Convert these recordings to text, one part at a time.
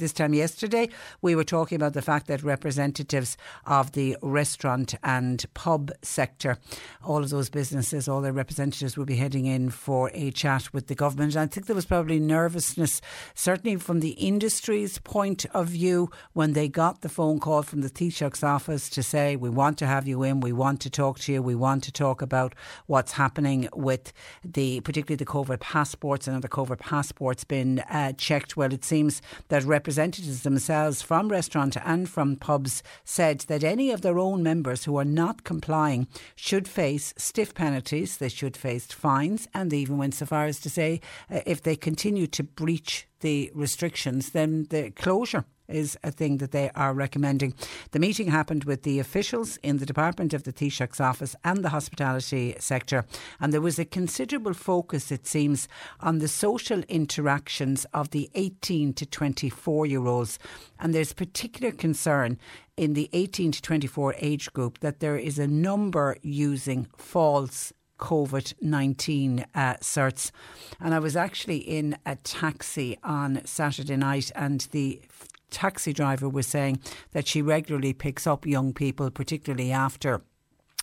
This time yesterday, we were talking about the fact that representatives of the restaurant and pub sector, all of those businesses, all their representatives will be heading in for a chat with the government. And I think there was probably nervousness, certainly from the industry's point of view, when they got the phone call from the Taoiseach's office to say, We want to have you in, we want to talk to you, we want to talk about what's happening with the, particularly the COVID passports and the COVID passports being uh, checked. Well, it seems that representatives themselves from restaurant and from pubs said that any of their own members who are not complying should face stiff penalties, they should face fines, and they even went so far as to say uh, if they continue to breach the restrictions, then the closure is a thing that they are recommending. The meeting happened with the officials in the Department of the Taoiseach's office and the hospitality sector, and there was a considerable focus, it seems, on the social interactions of the 18 to 24 year olds. And there's particular concern in the 18 to 24 age group that there is a number using false COVID 19 uh, certs. And I was actually in a taxi on Saturday night, and the taxi driver was saying that she regularly picks up young people, particularly after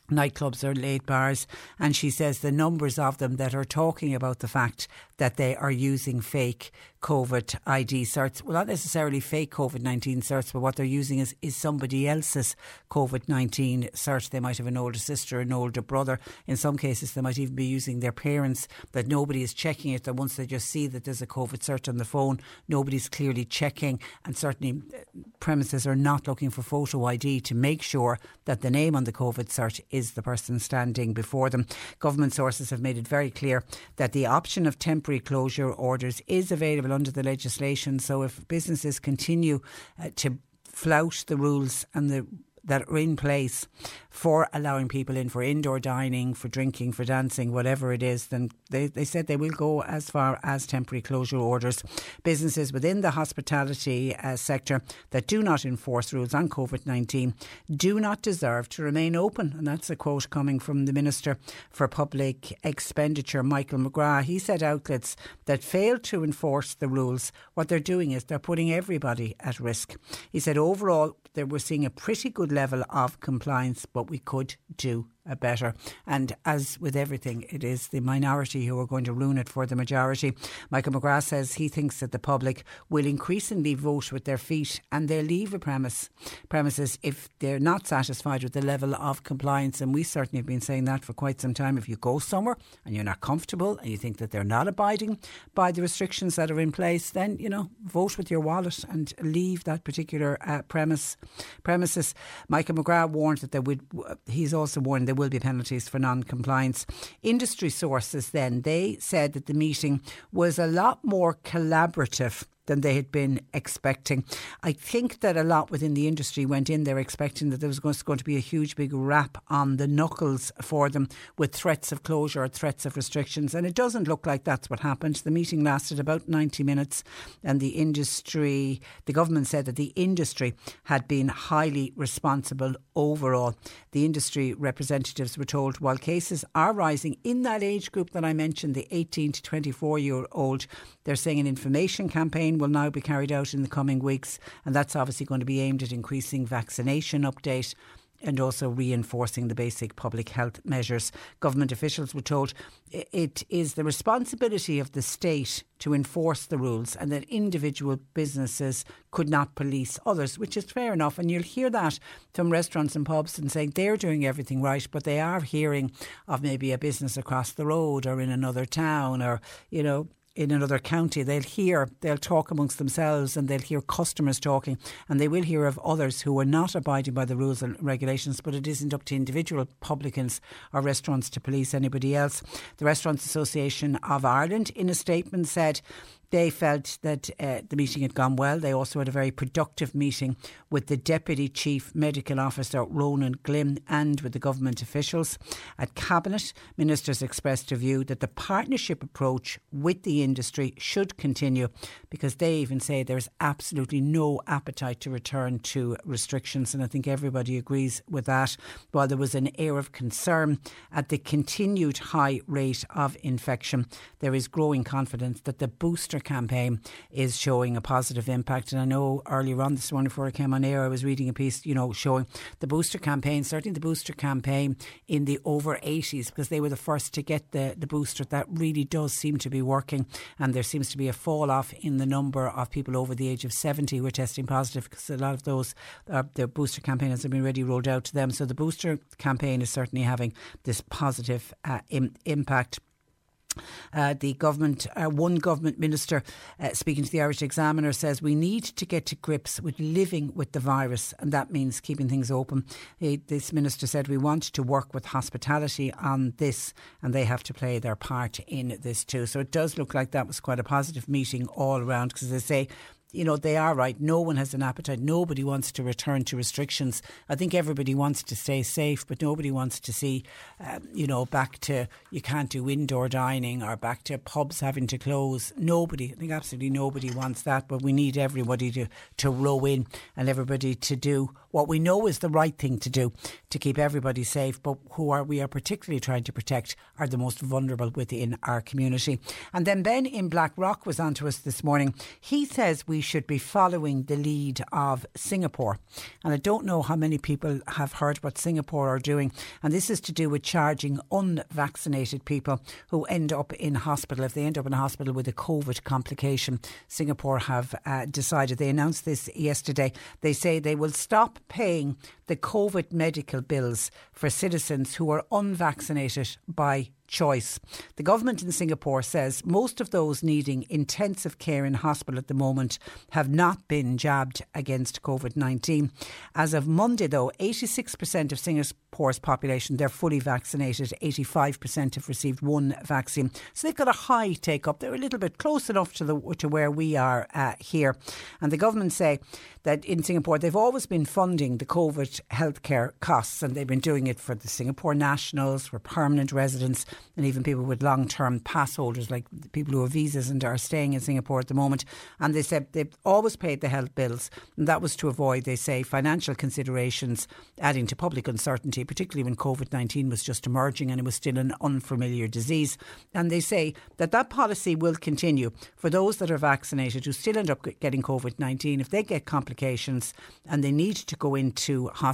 nightclubs or late bars, and she says the numbers of them that are talking about the fact that they are using fake COVID ID certs. Well, not necessarily fake COVID 19 certs, but what they're using is, is somebody else's COVID 19 cert. They might have an older sister, an older brother. In some cases, they might even be using their parents, that nobody is checking it. That once they just see that there's a COVID cert on the phone, nobody's clearly checking. And certainly, uh, premises are not looking for photo ID to make sure that the name on the COVID cert is the person standing before them. Government sources have made it very clear that the option of temporary closure orders is available under the legislation. So if businesses continue uh, to flout the rules and the that are in place for allowing people in for indoor dining, for drinking, for dancing, whatever it is, then they, they said they will go as far as temporary closure orders. Businesses within the hospitality uh, sector that do not enforce rules on COVID 19 do not deserve to remain open. And that's a quote coming from the Minister for Public Expenditure, Michael McGrath. He said outlets that fail to enforce the rules, what they're doing is they're putting everybody at risk. He said overall, they were seeing a pretty good level of compliance, but we could do a better. And as with everything, it is the minority who are going to ruin it for the majority. Michael McGrath says he thinks that the public will increasingly vote with their feet and they'll leave a premise premises if they're not satisfied with the level of compliance. And we certainly have been saying that for quite some time. If you go somewhere and you're not comfortable and you think that they're not abiding by the restrictions that are in place, then you know vote with your wallet and leave that particular uh, premise premises. Michael McGrath warned that there would. He's also warned there will be penalties for non-compliance. Industry sources then they said that the meeting was a lot more collaborative than they had been expecting. I think that a lot within the industry went in there expecting that there was going to be a huge big rap on the knuckles for them with threats of closure or threats of restrictions. And it doesn't look like that's what happened. The meeting lasted about 90 minutes, and the industry, the government said that the industry had been highly responsible overall. The industry representatives were told while cases are rising in that age group that I mentioned, the 18 to 24 year old, they're saying an information campaign will now be carried out in the coming weeks, and that's obviously going to be aimed at increasing vaccination update and also reinforcing the basic public health measures. Government officials were told it is the responsibility of the state to enforce the rules and that individual businesses could not police others, which is fair enough. And you'll hear that from restaurants and pubs and saying they're doing everything right, but they are hearing of maybe a business across the road or in another town or, you know, in another county, they'll hear, they'll talk amongst themselves and they'll hear customers talking and they will hear of others who are not abiding by the rules and regulations, but it isn't up to individual publicans or restaurants to police anybody else. The Restaurants Association of Ireland, in a statement, said they felt that uh, the meeting had gone well. They also had a very productive meeting with the Deputy Chief Medical Officer, Ronan Glynn, and with the government officials. At Cabinet, ministers expressed a view that the partnership approach with the industry should continue because they even say there's absolutely no appetite to return to restrictions. And I think everybody agrees with that. While there was an air of concern at the continued high rate of infection, there is growing confidence that the booster campaign is showing a positive impact. And I know earlier on this morning before I came on air, I was reading a piece, you know, showing the booster campaign, certainly the booster campaign in the over 80s, because they were the first to get the, the booster. That really does seem to be working. And there seems to be a fall off in the number of people over the age of 70 who are testing positive, because a lot of those, uh, the booster campaign has been already rolled out to them. So the booster campaign is certainly having this positive uh, Im- impact. Uh, the government, uh, one government minister uh, speaking to the Irish Examiner says we need to get to grips with living with the virus, and that means keeping things open. He, this minister said we want to work with hospitality on this, and they have to play their part in this too. So it does look like that was quite a positive meeting all around because they say you know, they are right. No one has an appetite. Nobody wants to return to restrictions. I think everybody wants to stay safe, but nobody wants to see, um, you know, back to you can't do indoor dining or back to pubs having to close. Nobody, I think absolutely nobody wants that, but we need everybody to, to row in and everybody to do what we know is the right thing to do to keep everybody safe, but who are we are particularly trying to protect are the most vulnerable within our community. And then Ben in Blackrock was on to us this morning. He says we should be following the lead of Singapore. And I don't know how many people have heard what Singapore are doing. And this is to do with charging unvaccinated people who end up in hospital. If they end up in hospital with a COVID complication, Singapore have uh, decided, they announced this yesterday, they say they will stop paying the COVID medical bills for citizens who are unvaccinated by choice. The government in Singapore says most of those needing intensive care in hospital at the moment have not been jabbed against COVID 19. As of Monday, though, 86% of Singapore's population, they're fully vaccinated. 85% have received one vaccine. So they've got a high take up. They're a little bit close enough to, the, to where we are uh, here. And the government say that in Singapore, they've always been funding the COVID healthcare costs and they've been doing it for the Singapore nationals, for permanent residents and even people with long term pass holders, like people who have visas and are staying in Singapore at the moment. And they said they've always paid the health bills, and that was to avoid, they say, financial considerations adding to public uncertainty, particularly when COVID 19 was just emerging and it was still an unfamiliar disease. And they say that that policy will continue for those that are vaccinated who still end up getting COVID 19. If they get complications and they need to go into hospital,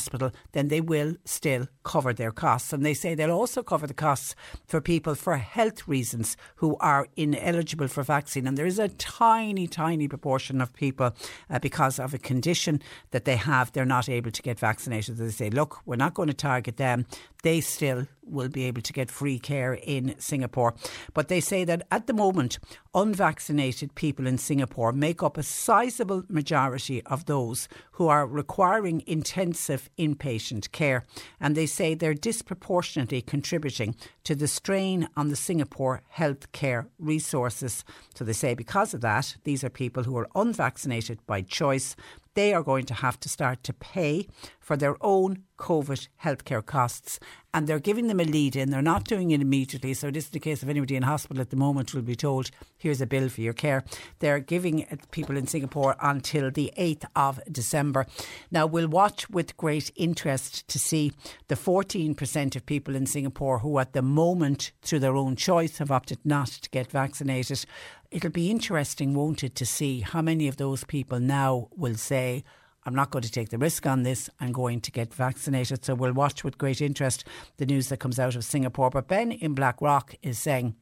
then they will still cover their costs. And they say they'll also cover the costs for people for health reasons who are ineligible for vaccine. And there is a tiny, tiny proportion of people uh, because of a condition that they have, they're not able to get vaccinated. They say, look, we're not going to target them. They still will be able to get free care in Singapore. But they say that at the moment, unvaccinated people in Singapore make up a sizable majority of those who are requiring intensive inpatient care. And they say they're disproportionately contributing to the strain on the Singapore healthcare resources. So they say because of that, these are people who are unvaccinated by choice they are going to have to start to pay for their own COVID healthcare costs. And they're giving them a lead in. They're not doing it immediately. So, this is the case of anybody in hospital at the moment will be told, here's a bill for your care. They're giving people in Singapore until the 8th of December. Now, we'll watch with great interest to see the 14% of people in Singapore who, at the moment, through their own choice, have opted not to get vaccinated it'll be interesting, won't it, to see how many of those people now will say, I'm not going to take the risk on this. I'm going to get vaccinated. So we'll watch with great interest the news that comes out of Singapore. But Ben in Blackrock is saying,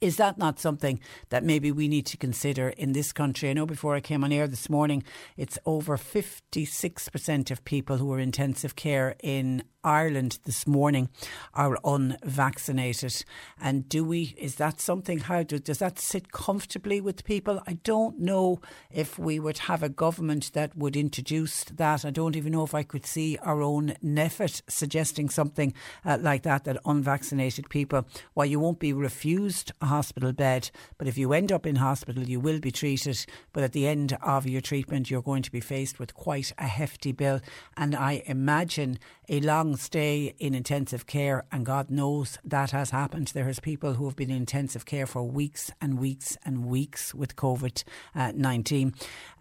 is that not something that maybe we need to consider in this country? I know before I came on air this morning, it's over 56% of people who are in intensive care in Ireland this morning are unvaccinated. And do we, is that something, how do, does that sit comfortably with people? I don't know if we would have a government that would introduce that. I don't even know if I could see our own NPHET suggesting something uh, like that, that unvaccinated people, while you won't be refused hospital bed, but if you end up in hospital, you will be treated. But at the end of your treatment, you're going to be faced with quite a hefty bill. And I imagine a long stay in intensive care, and God knows that has happened. There is people who have been in intensive care for weeks and weeks and weeks with COVID uh, 19.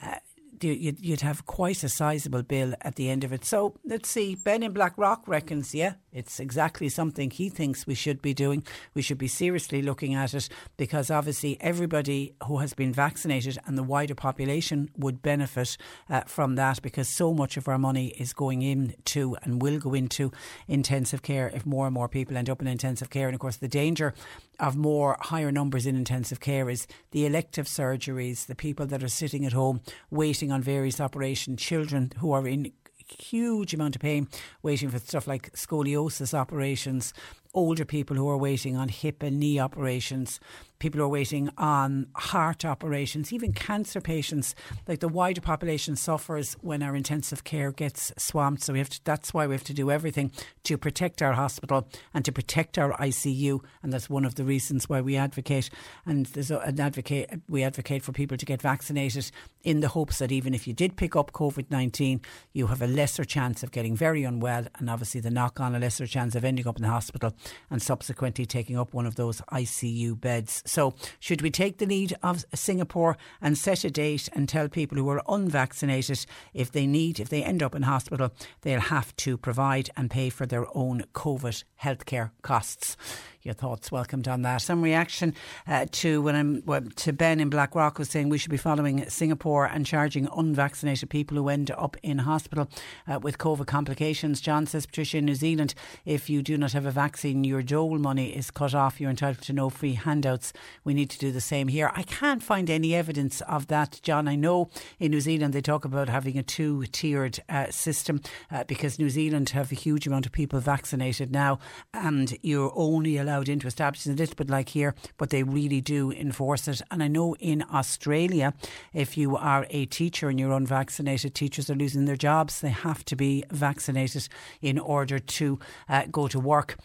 Uh, you'd, have quite a sizable bill at the end of it. So let's see. Ben in Blackrock reckons, yeah, it's exactly something he thinks we should be doing. We should be seriously looking at it because obviously everybody who has been vaccinated and the wider population would benefit uh, from that because so much of our money is going into and will go into intensive care if more and more people end up in intensive care. And of course, the danger of more higher numbers in intensive care is the elective surgeries, the people that are sitting at home waiting on various operations, children who are in huge amount of pain waiting for stuff like scoliosis operations, older people who are waiting on hip and knee operations, people are waiting on heart operations, even cancer patients. Like the wider population suffers when our intensive care gets swamped. So we have to, that's why we have to do everything to protect our hospital and to protect our ICU. And that's one of the reasons why we advocate. And there's an advocate, we advocate for people to get vaccinated in the hopes that even if you did pick up COVID 19, you have a lesser chance of getting very unwell and obviously the knock on a lesser chance of ending up in the hospital and subsequently taking up one of those ICU beds. So, should we take the lead of Singapore and set a date and tell people who are unvaccinated if they need, if they end up in hospital, they'll have to provide and pay for their own COVID healthcare costs? Your thoughts welcomed on that. Some reaction uh, to when I'm well, to Ben in Blackrock was saying we should be following Singapore and charging unvaccinated people who end up in hospital uh, with COVID complications. John says, Patricia, in New Zealand, if you do not have a vaccine, your dole money is cut off. You're entitled to no free handouts. We need to do the same here. I can't find any evidence of that, John. I know in New Zealand they talk about having a two tiered uh, system uh, because New Zealand have a huge amount of people vaccinated now, and you're only allowed allowed into establishments, a little bit like here, but they really do enforce it. And I know in Australia, if you are a teacher and you're unvaccinated, teachers are losing their jobs. They have to be vaccinated in order to uh, go to work.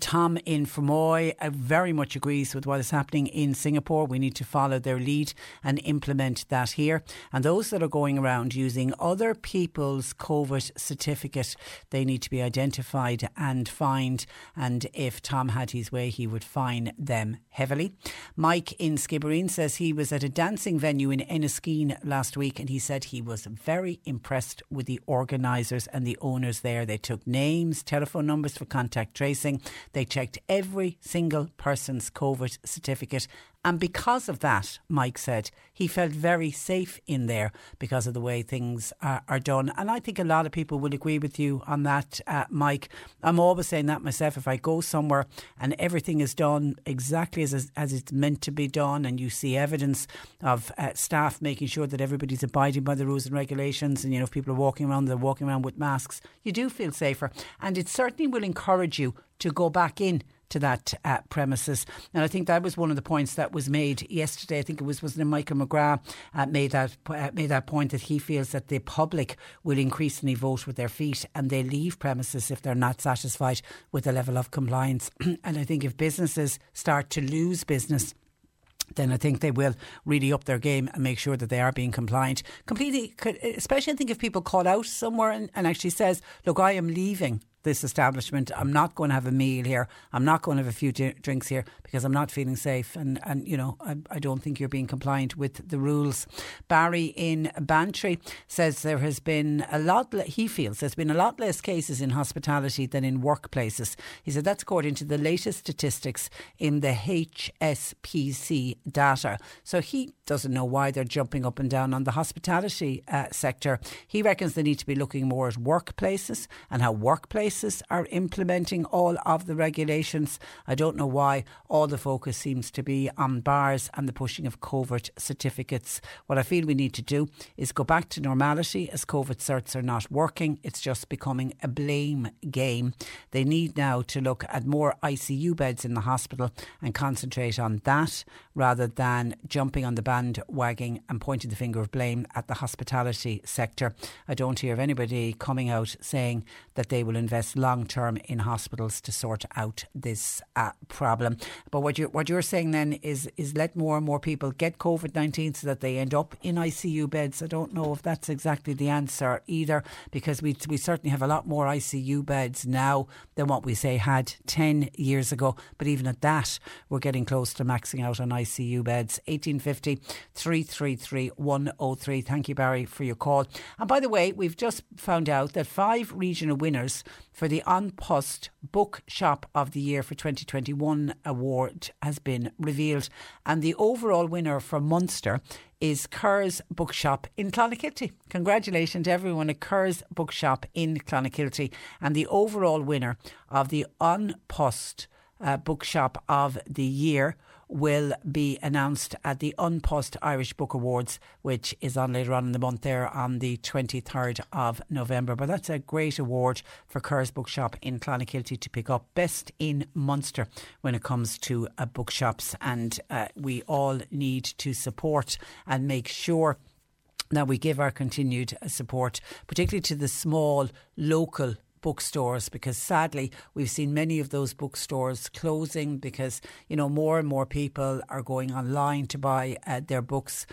Tom in Fermoy very much agrees with what is happening in Singapore. We need to follow their lead and implement that here. And those that are going around using other people's COVID certificate, they need to be identified and fined. And if Tom had his way, he would fine them heavily. Mike in Skibbereen says he was at a dancing venue in Enniskeane last week and he said he was very impressed with the organisers and the owners there. They took names, telephone numbers for contact tracing they checked every single person's COVID certificate And because of that, Mike said, he felt very safe in there because of the way things are, are done. And I think a lot of people will agree with you on that, uh, Mike. I'm always saying that myself. If I go somewhere and everything is done exactly as, as it's meant to be done, and you see evidence of uh, staff making sure that everybody's abiding by the rules and regulations, and you know, if people are walking around, they're walking around with masks, you do feel safer. And it certainly will encourage you to go back in to that uh, premises. And I think that was one of the points that was made yesterday. I think it was was Michael McGrath uh, made that uh, made that point that he feels that the public will increasingly vote with their feet and they leave premises if they're not satisfied with the level of compliance. and I think if businesses start to lose business then I think they will really up their game and make sure that they are being compliant. Completely, especially I think if people call out somewhere and, and actually says, look, I am leaving this establishment. I'm not going to have a meal here. I'm not going to have a few d- drinks here because I'm not feeling safe. And, and you know, I, I don't think you're being compliant with the rules. Barry in Bantry says there has been a lot, le- he feels there's been a lot less cases in hospitality than in workplaces. He said that's according to the latest statistics in the HSPC data. So he doesn't know why they're jumping up and down on the hospitality uh, sector. He reckons they need to be looking more at workplaces and how workplaces places are implementing all of the regulations. I don't know why all the focus seems to be on bars and the pushing of COVID certificates. What I feel we need to do is go back to normality as COVID certs are not working. It's just becoming a blame game. They need now to look at more ICU beds in the hospital and concentrate on that rather than jumping on the bandwagon and pointing the finger of blame at the hospitality sector. I don't hear of anybody coming out saying that they will invest invest long term in hospitals to sort out this uh, problem. But what you're what you're saying then is is let more and more people get COVID nineteen so that they end up in ICU beds. I don't know if that's exactly the answer either, because we we certainly have a lot more ICU beds now than what we say had ten years ago. But even at that, we're getting close to maxing out on ICU beds. 1850 333 103. Thank you, Barry, for your call. And by the way, we've just found out that five regional winners for the An Post Book Shop of the Year for 2021 award has been revealed. And the overall winner for Munster is Kerr's Bookshop in Clonakilty. Congratulations to everyone at Kerr's Bookshop in Clonakilty. And the overall winner of the An Post uh, Bookshop of the Year will be announced at the An Post Irish Book Awards, which is on later on in the month there on the 23rd of November. But that's a great award for Kerr's Bookshop in Clonakilty to pick up Best in Munster when it comes to uh, bookshops. And uh, we all need to support and make sure that we give our continued support, particularly to the small local bookstores because sadly we've seen many of those bookstores closing because you know more and more people are going online to buy uh, their books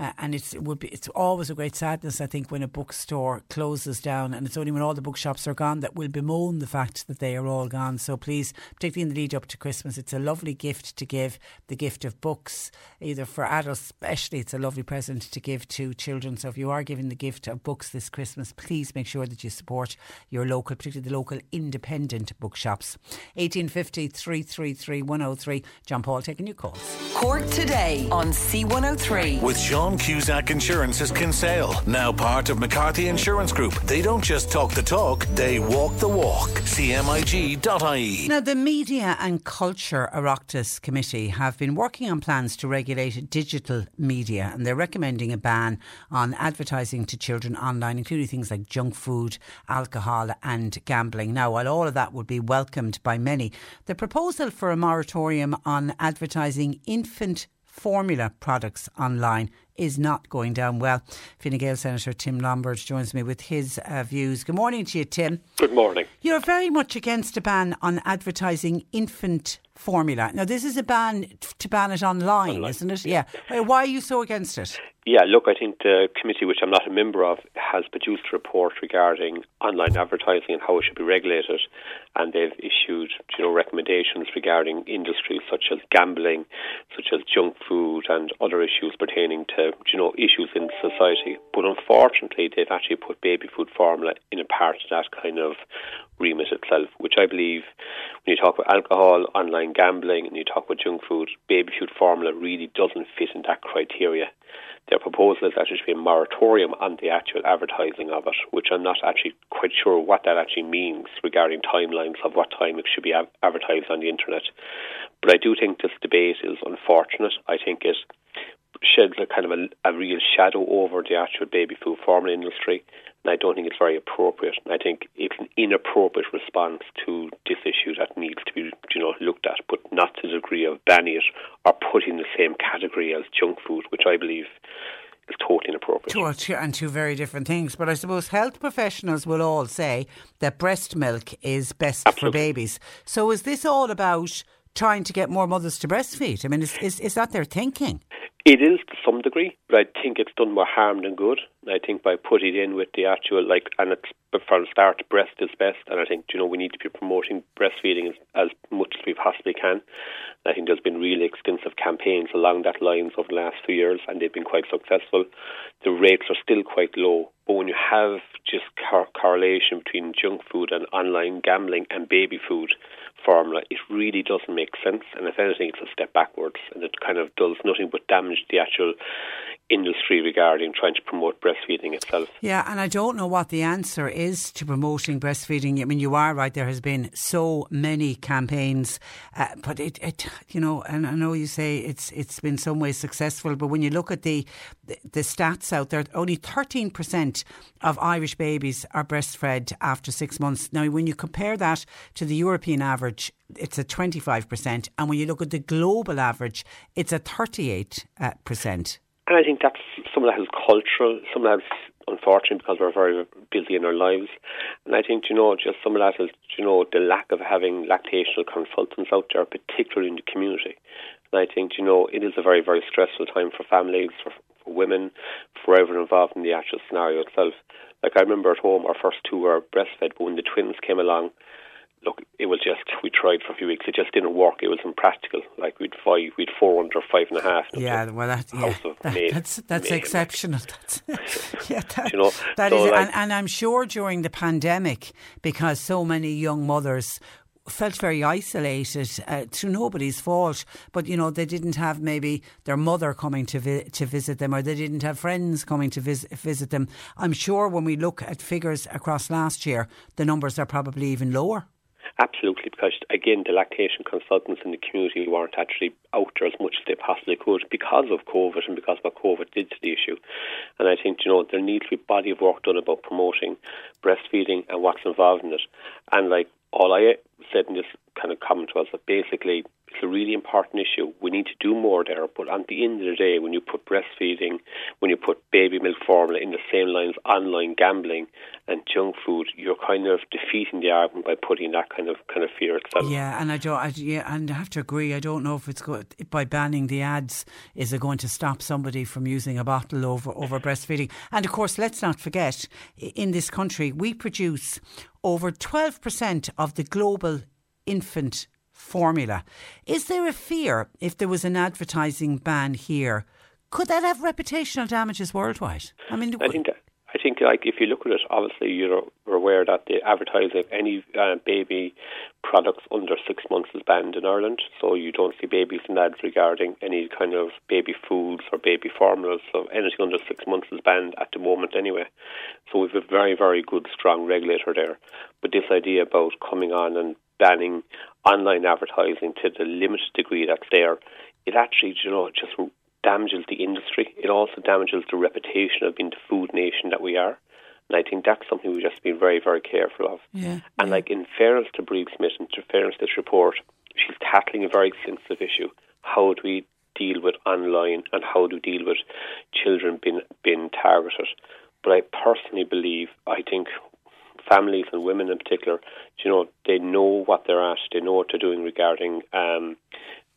uh, and it's, it would be it's always a great sadness I think when a bookstore closes down and it's only when all the bookshops are gone that we'll bemoan the fact that they are all gone. So please particularly in the lead up to Christmas it's a lovely gift to give the gift of books either for adults especially it's a lovely present to give to children. So if you are giving the gift of books this Christmas please make sure that you support your local particularly the local independent bookshops. 1850 333 103 John Paul taking your calls. Cork today on C103 with Sean Sean Cusack Insurance's Kinsale, now part of McCarthy Insurance Group. They don't just talk the talk, they walk the walk. CMIG.ie. Now, the Media and Culture Oireachtas Committee have been working on plans to regulate digital media, and they're recommending a ban on advertising to children online, including things like junk food, alcohol, and gambling. Now, while all of that would be welcomed by many, the proposal for a moratorium on advertising infant formula products online is not going down well. Fine Gael Senator Tim Lombard joins me with his uh, views. Good morning to you, Tim. Good morning. You're very much against a ban on advertising infant formula. Now, this is a ban to ban it online, online. isn't it? Yeah. yeah. Why are you so against it? Yeah, look, I think the committee, which I'm not a member of, has produced a report regarding online advertising and how it should be regulated, and they've issued, you know, recommendations regarding industries such as gambling, such as junk food, and other issues pertaining to, you know, issues in society. But unfortunately, they've actually put baby food formula in a part of that kind of remit itself, which I believe when you talk about alcohol, online gambling, and you talk about junk food, baby food formula really doesn't fit in that criteria. Their proposal is that there should be a moratorium on the actual advertising of it, which I'm not actually quite sure what that actually means regarding timelines of what time it should be advertised on the internet. But I do think this debate is unfortunate. I think it sheds a kind of a, a real shadow over the actual baby food formula industry and I don't think it's very appropriate. And I think it's an inappropriate response to this issue that needs to be, you know, looked at, but not to the degree of banning it or putting the same category as junk food, which I believe is totally inappropriate. Two, and two very different things. But I suppose health professionals will all say that breast milk is best Absolutely. for babies. So is this all about trying to get more mothers to breastfeed? I mean, is, is, is that their thinking? It is to some degree, but I think it's done more harm than good. I think by putting in with the actual, like, and it's from start, breast is best. And I think, you know, we need to be promoting breastfeeding as, as much as we possibly can. I think there's been really extensive campaigns along that lines over the last few years, and they've been quite successful. The rates are still quite low, but when you have just cor- correlation between junk food and online gambling and baby food formula, it really doesn't make sense. And if anything, it's a step backwards, and it kind of does nothing but damage the actual industry regarding trying to promote breastfeeding itself. Yeah, and I don't know what the answer is to promoting breastfeeding. I mean, you are right. There has been so many campaigns, uh, but it, it, you know, and I know you say it's it's been some ways successful, but when you look at the the, the stats out there, only thirteen percent of Irish babies are breastfed after six months. Now, when you compare that to the European average, it's a 25%. And when you look at the global average, it's a 38%. And I think that's some of that is cultural, some of that's unfortunate because we're very busy in our lives. And I think, you know, just some of that is, you know, the lack of having lactational consultants out there, particularly in the community. And I think, you know, it is a very, very stressful time for families, for, for women, for everyone involved in the actual scenario itself. Like I remember at home, our first two were breastfed, but when the twins came along, look, it was just we tried for a few weeks. It just didn't work. It was impractical. Like we'd five, we'd four under five and a half. Yeah, well, that, yeah, that, that's that's exceptional. That's, yeah, that, you know, that so is, like, and, and I'm sure during the pandemic, because so many young mothers felt very isolated uh, through nobody's fault. But you know, they didn't have maybe their mother coming to vi- to visit them, or they didn't have friends coming to vis- visit them. I'm sure when we look at figures across last year, the numbers are probably even lower. Absolutely, because again, the lactation consultants in the community weren't actually out there as much as they possibly could because of COVID and because of what COVID did to the issue. And I think, you know, there needs to be a body of work done about promoting breastfeeding and what's involved in it. And like all I said in this kind of comment was that basically it's a really important issue. We need to do more there. But at the end of the day, when you put breastfeeding, when you put baby milk formula in the same lines, as online gambling and junk food, you're kind of defeating the argument by putting that kind of kind of fear itself. Yeah, and I don't. I, yeah, and I have to agree. I don't know if it's good by banning the ads. Is it going to stop somebody from using a bottle over over breastfeeding? And of course, let's not forget, in this country, we produce over twelve percent of the global infant formula. Is there a fear if there was an advertising ban here? Could that have reputational damages worldwide? I mean, I think that, I think like if you look at it, obviously you're aware that the advertising of any uh, baby products under six months is banned in Ireland. So you don't see babies in ads regarding any kind of baby foods or baby formulas. So anything under six months is banned at the moment anyway. So we've a very, very good, strong regulator there. But this idea about coming on and banning online advertising to the limited degree that's there, it actually, you know, just damages the industry. It also damages the reputation of being the food nation that we are. And I think that's something we've just been very, very careful of. Yeah, and yeah. like in fairness to Bríd Smith and in fairness to this report, she's tackling a very sensitive issue. How do we deal with online and how do we deal with children being being targeted? But I personally believe, I think families and women in particular, you know, they know what they're at, they know what they're doing regarding um,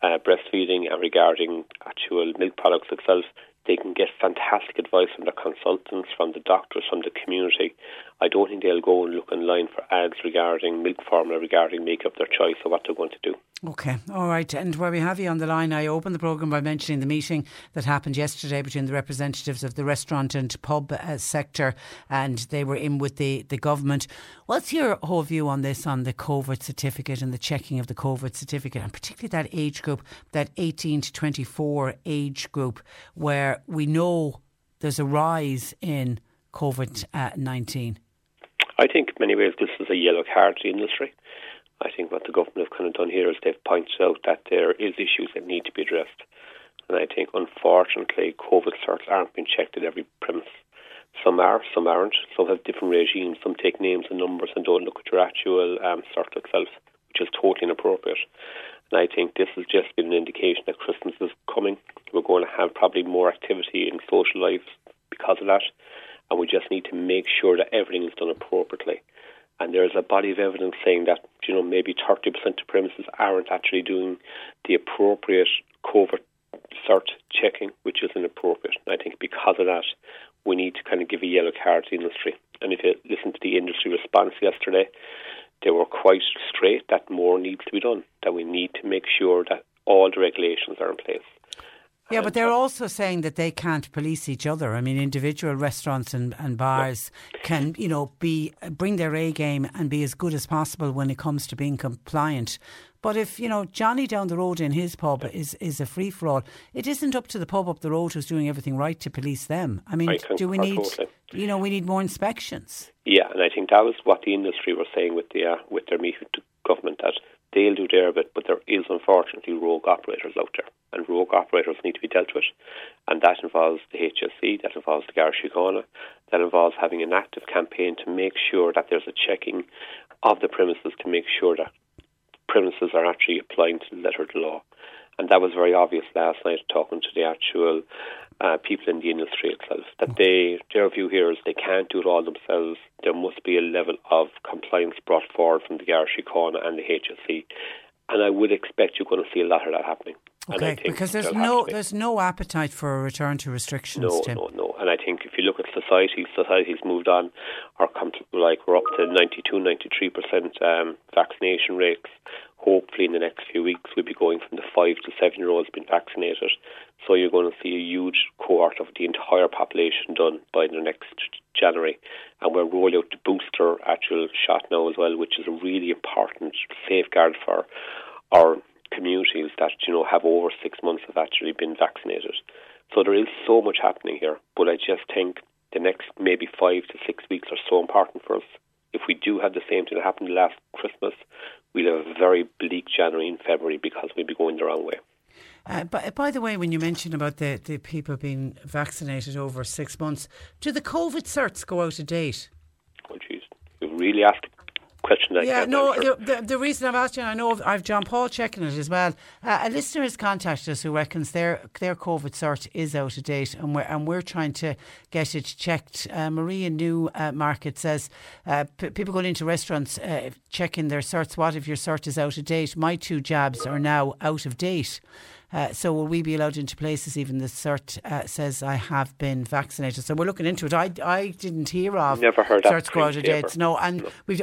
uh, breastfeeding and regarding actual milk products itself. They can get fantastic advice from the consultants, from the doctors, from the community. I don't think they'll go and look online for ads regarding milk formula, regarding make up their choice of what they're going to do. Okay, all right. And where we have you on the line, I opened the programme by mentioning the meeting that happened yesterday between the representatives of the restaurant and pub uh, sector, and they were in with the, the government. What's your whole view on this, on the COVID certificate and the checking of the COVID certificate, and particularly that age group, that 18 to 24 age group, where we know there's a rise in COVID uh, 19? I think in many ways this is a yellow card to the industry. I think what the government have kind of done here is they've pointed out that there is issues that need to be addressed. And I think, unfortunately, COVID certs aren't being checked at every premise. Some are, some aren't. Some have different regimes. Some take names and numbers and don't look at your actual um, cert itself, which is totally inappropriate. And I think this has just been an indication that Christmas is coming. We're going to have probably more activity in social life because of that. And we just need to make sure that everything is done appropriately and there's a body of evidence saying that you know maybe 30% of premises aren't actually doing the appropriate COVID cert checking, which is inappropriate. And I think because of that, we need to kind of give a yellow card to the industry. And if you listen to the industry response yesterday, they were quite straight that more needs to be done, that we need to make sure that all the regulations are in place. Yeah, but they're also saying that they can't police each other. I mean, individual restaurants and, and bars can, you know, be bring their A game and be as good as possible when it comes to being compliant. But if, you know, Johnny down the road in his pub is, is a free for all, it isn't up to the pub up the road who's doing everything right to police them. I mean, do we need, totally. you know, we need more inspections? Yeah, and I think that was what the industry were saying with the uh, with their meeting to government that they'll do their bit, but there is unfortunately rogue operators out there, and rogue operators need to be dealt with, and that involves the HSE, that involves the Garda Síochána, that involves having an active campaign to make sure that there's a checking of the premises to make sure that premises are actually applying to the letter of the law. And that was very obvious last night talking to the actual uh, people in the industry itself that they their view here is they can't do it all themselves. There must be a level of compliance brought forward from the Garda Síochána and the HSE, and I would expect you're going to see a lot of that happening. Okay, because there's no there's no appetite for a return to restrictions. No, Tim. no, no. And I think if you look at society, society's moved on. Our like we're up to 92, 93 percent um, vaccination rates. Hopefully, in the next few weeks, we'll be going from the five to seven year olds being vaccinated. So you're going to see a huge cohort of the entire population done by the next January. And we're rolling out the booster actual shot now as well, which is a really important safeguard for our communities that you know have over six months have actually been vaccinated. So there is so much happening here, but I just think the next maybe five to six weeks are so important for us. If we do have the same thing that happened last Christmas, we'll have a very bleak January and February because we'll be going the wrong way. Uh, but by the way, when you mentioned about the, the people being vaccinated over six months, do the COVID certs go out of date? Well, geez, you really asked question. That yeah, no. The, the, the, reason I've asked you, I know I've John Paul checking it as well. Uh, a listener has contacted us who reckons their their COVID cert is out of date, and we're and we're trying to get it checked. Uh, Marie in New uh, Market says uh, p- people going into restaurants uh, checking their certs. What if your cert is out of date? My two jabs are now out of date. Uh, so will we be allowed into places? Even the cert uh, says I have been vaccinated. So we're looking into it. I, I didn't hear of never heard certs go out of dates. No, and no. we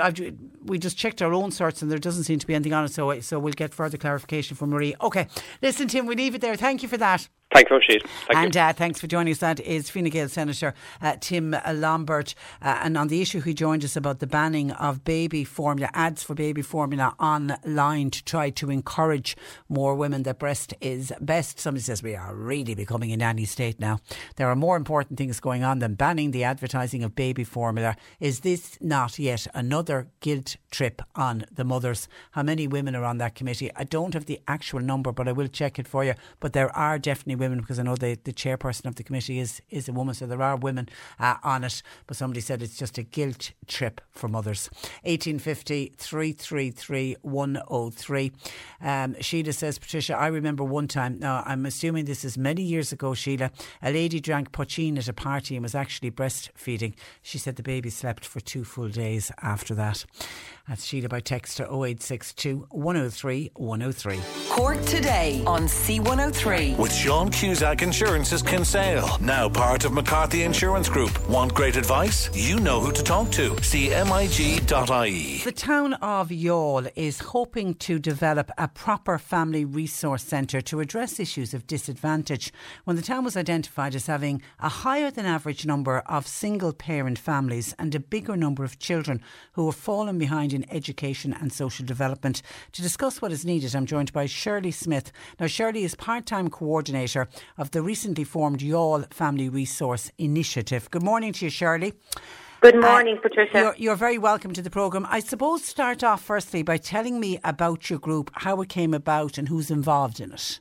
we just checked our own certs and there doesn't seem to be anything on it. So so we'll get further clarification from Marie. Okay, listen, Tim, we leave it there. Thank you for that. Thank you, Thank and uh, thanks for joining us. That is Fine Gael Senator uh, Tim Lombard. Uh, and on the issue, he joined us about the banning of baby formula, ads for baby formula online to try to encourage more women that breast is best. Somebody says we are really becoming a nanny state now. There are more important things going on than banning the advertising of baby formula. Is this not yet another guilt trip on the mothers? How many women are on that committee? I don't have the actual number, but I will check it for you. But there are definitely women because I know the, the chairperson of the committee is, is a woman, so there are women uh, on it. But somebody said it's just a guilt trip for mothers. 1850 333 103. Um, Sheila says, Patricia, I remember one time, now I'm assuming this is many years ago, Sheila, a lady drank poitín at a party and was actually breastfeeding. She said the baby slept for two full days after that. That's Sheila by text to 0862 103 103. Cork today on C103. With Sean Cusack Insurance's Kinsale, now part of McCarthy Insurance Group. Want great advice? You know who to talk to. CMIG.ie. The town of Youghal is hoping to develop a proper family resource centre to address issues of disadvantage when the town was identified as having a higher than average number of single parent families and a bigger number of children who have fallen behind in education and social development. To discuss what is needed, I'm joined by Shirley Smith. Now, Shirley is part time coordinator of the recently formed Youghal Family Resource Initiative. Good morning to you, Shirley. Good morning, Uh, Patricia. You're, you're very welcome to the programme. I suppose start off firstly by telling me about your group, how it came about, and who's involved in it.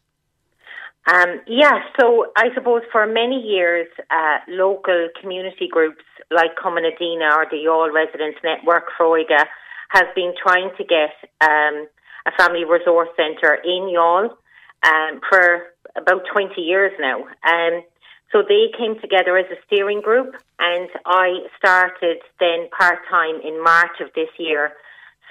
Um, yeah, so I suppose for many years, uh, local community groups like Comunadina or the All Residents Network, Froiga, has been trying to get um, a family resource centre in Youghal um, for about 20 years now. Um, so they came together as a steering group, and I started then part time in March of this year.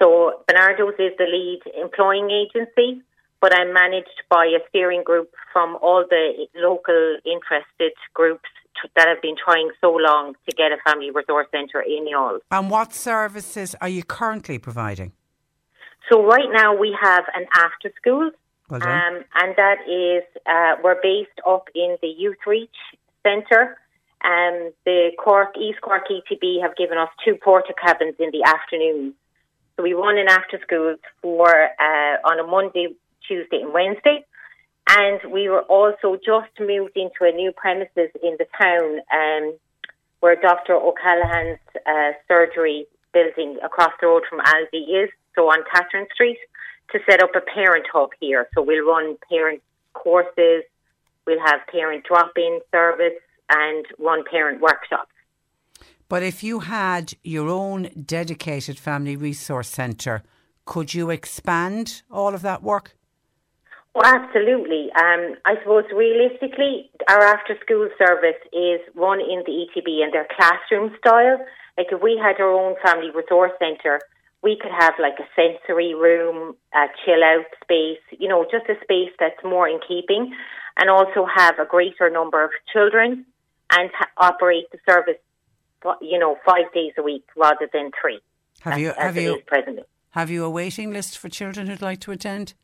So Barnardos is the lead employing agency, but I'm managed by a steering group from all the local interested groups that have been trying so long to get a family resource centre in Youghal. And what services are you currently providing? So right now we have an after school, Well um, and that is uh, we're based up in the Youthreach Centre. Um, the Cork East Cork ETB have given us two porta cabins in the afternoon. So we run an after school for uh, on a Monday, Tuesday, and Wednesday. And we were also just moved into a new premises in the town um, where Dr. O'Callaghan's uh, surgery building across the road from Aldi is, so on Catherine Street, to set up a parent hub here. So we'll run parent courses, we'll have parent drop-in service, and run parent workshops. But if you had your own dedicated family resource centre, could you expand all of that work? Well, absolutely. Um, I suppose realistically, our after school service is run in the ETB and their classroom style. Like if we had our own family resource centre, we could have like a sensory room, a chill out space, you know, just a space that's more in keeping and also have a greater number of children and ha- operate the service, you know, five days a week rather than three. Have as- you as have you presently. have you a waiting list for children who'd like to attend?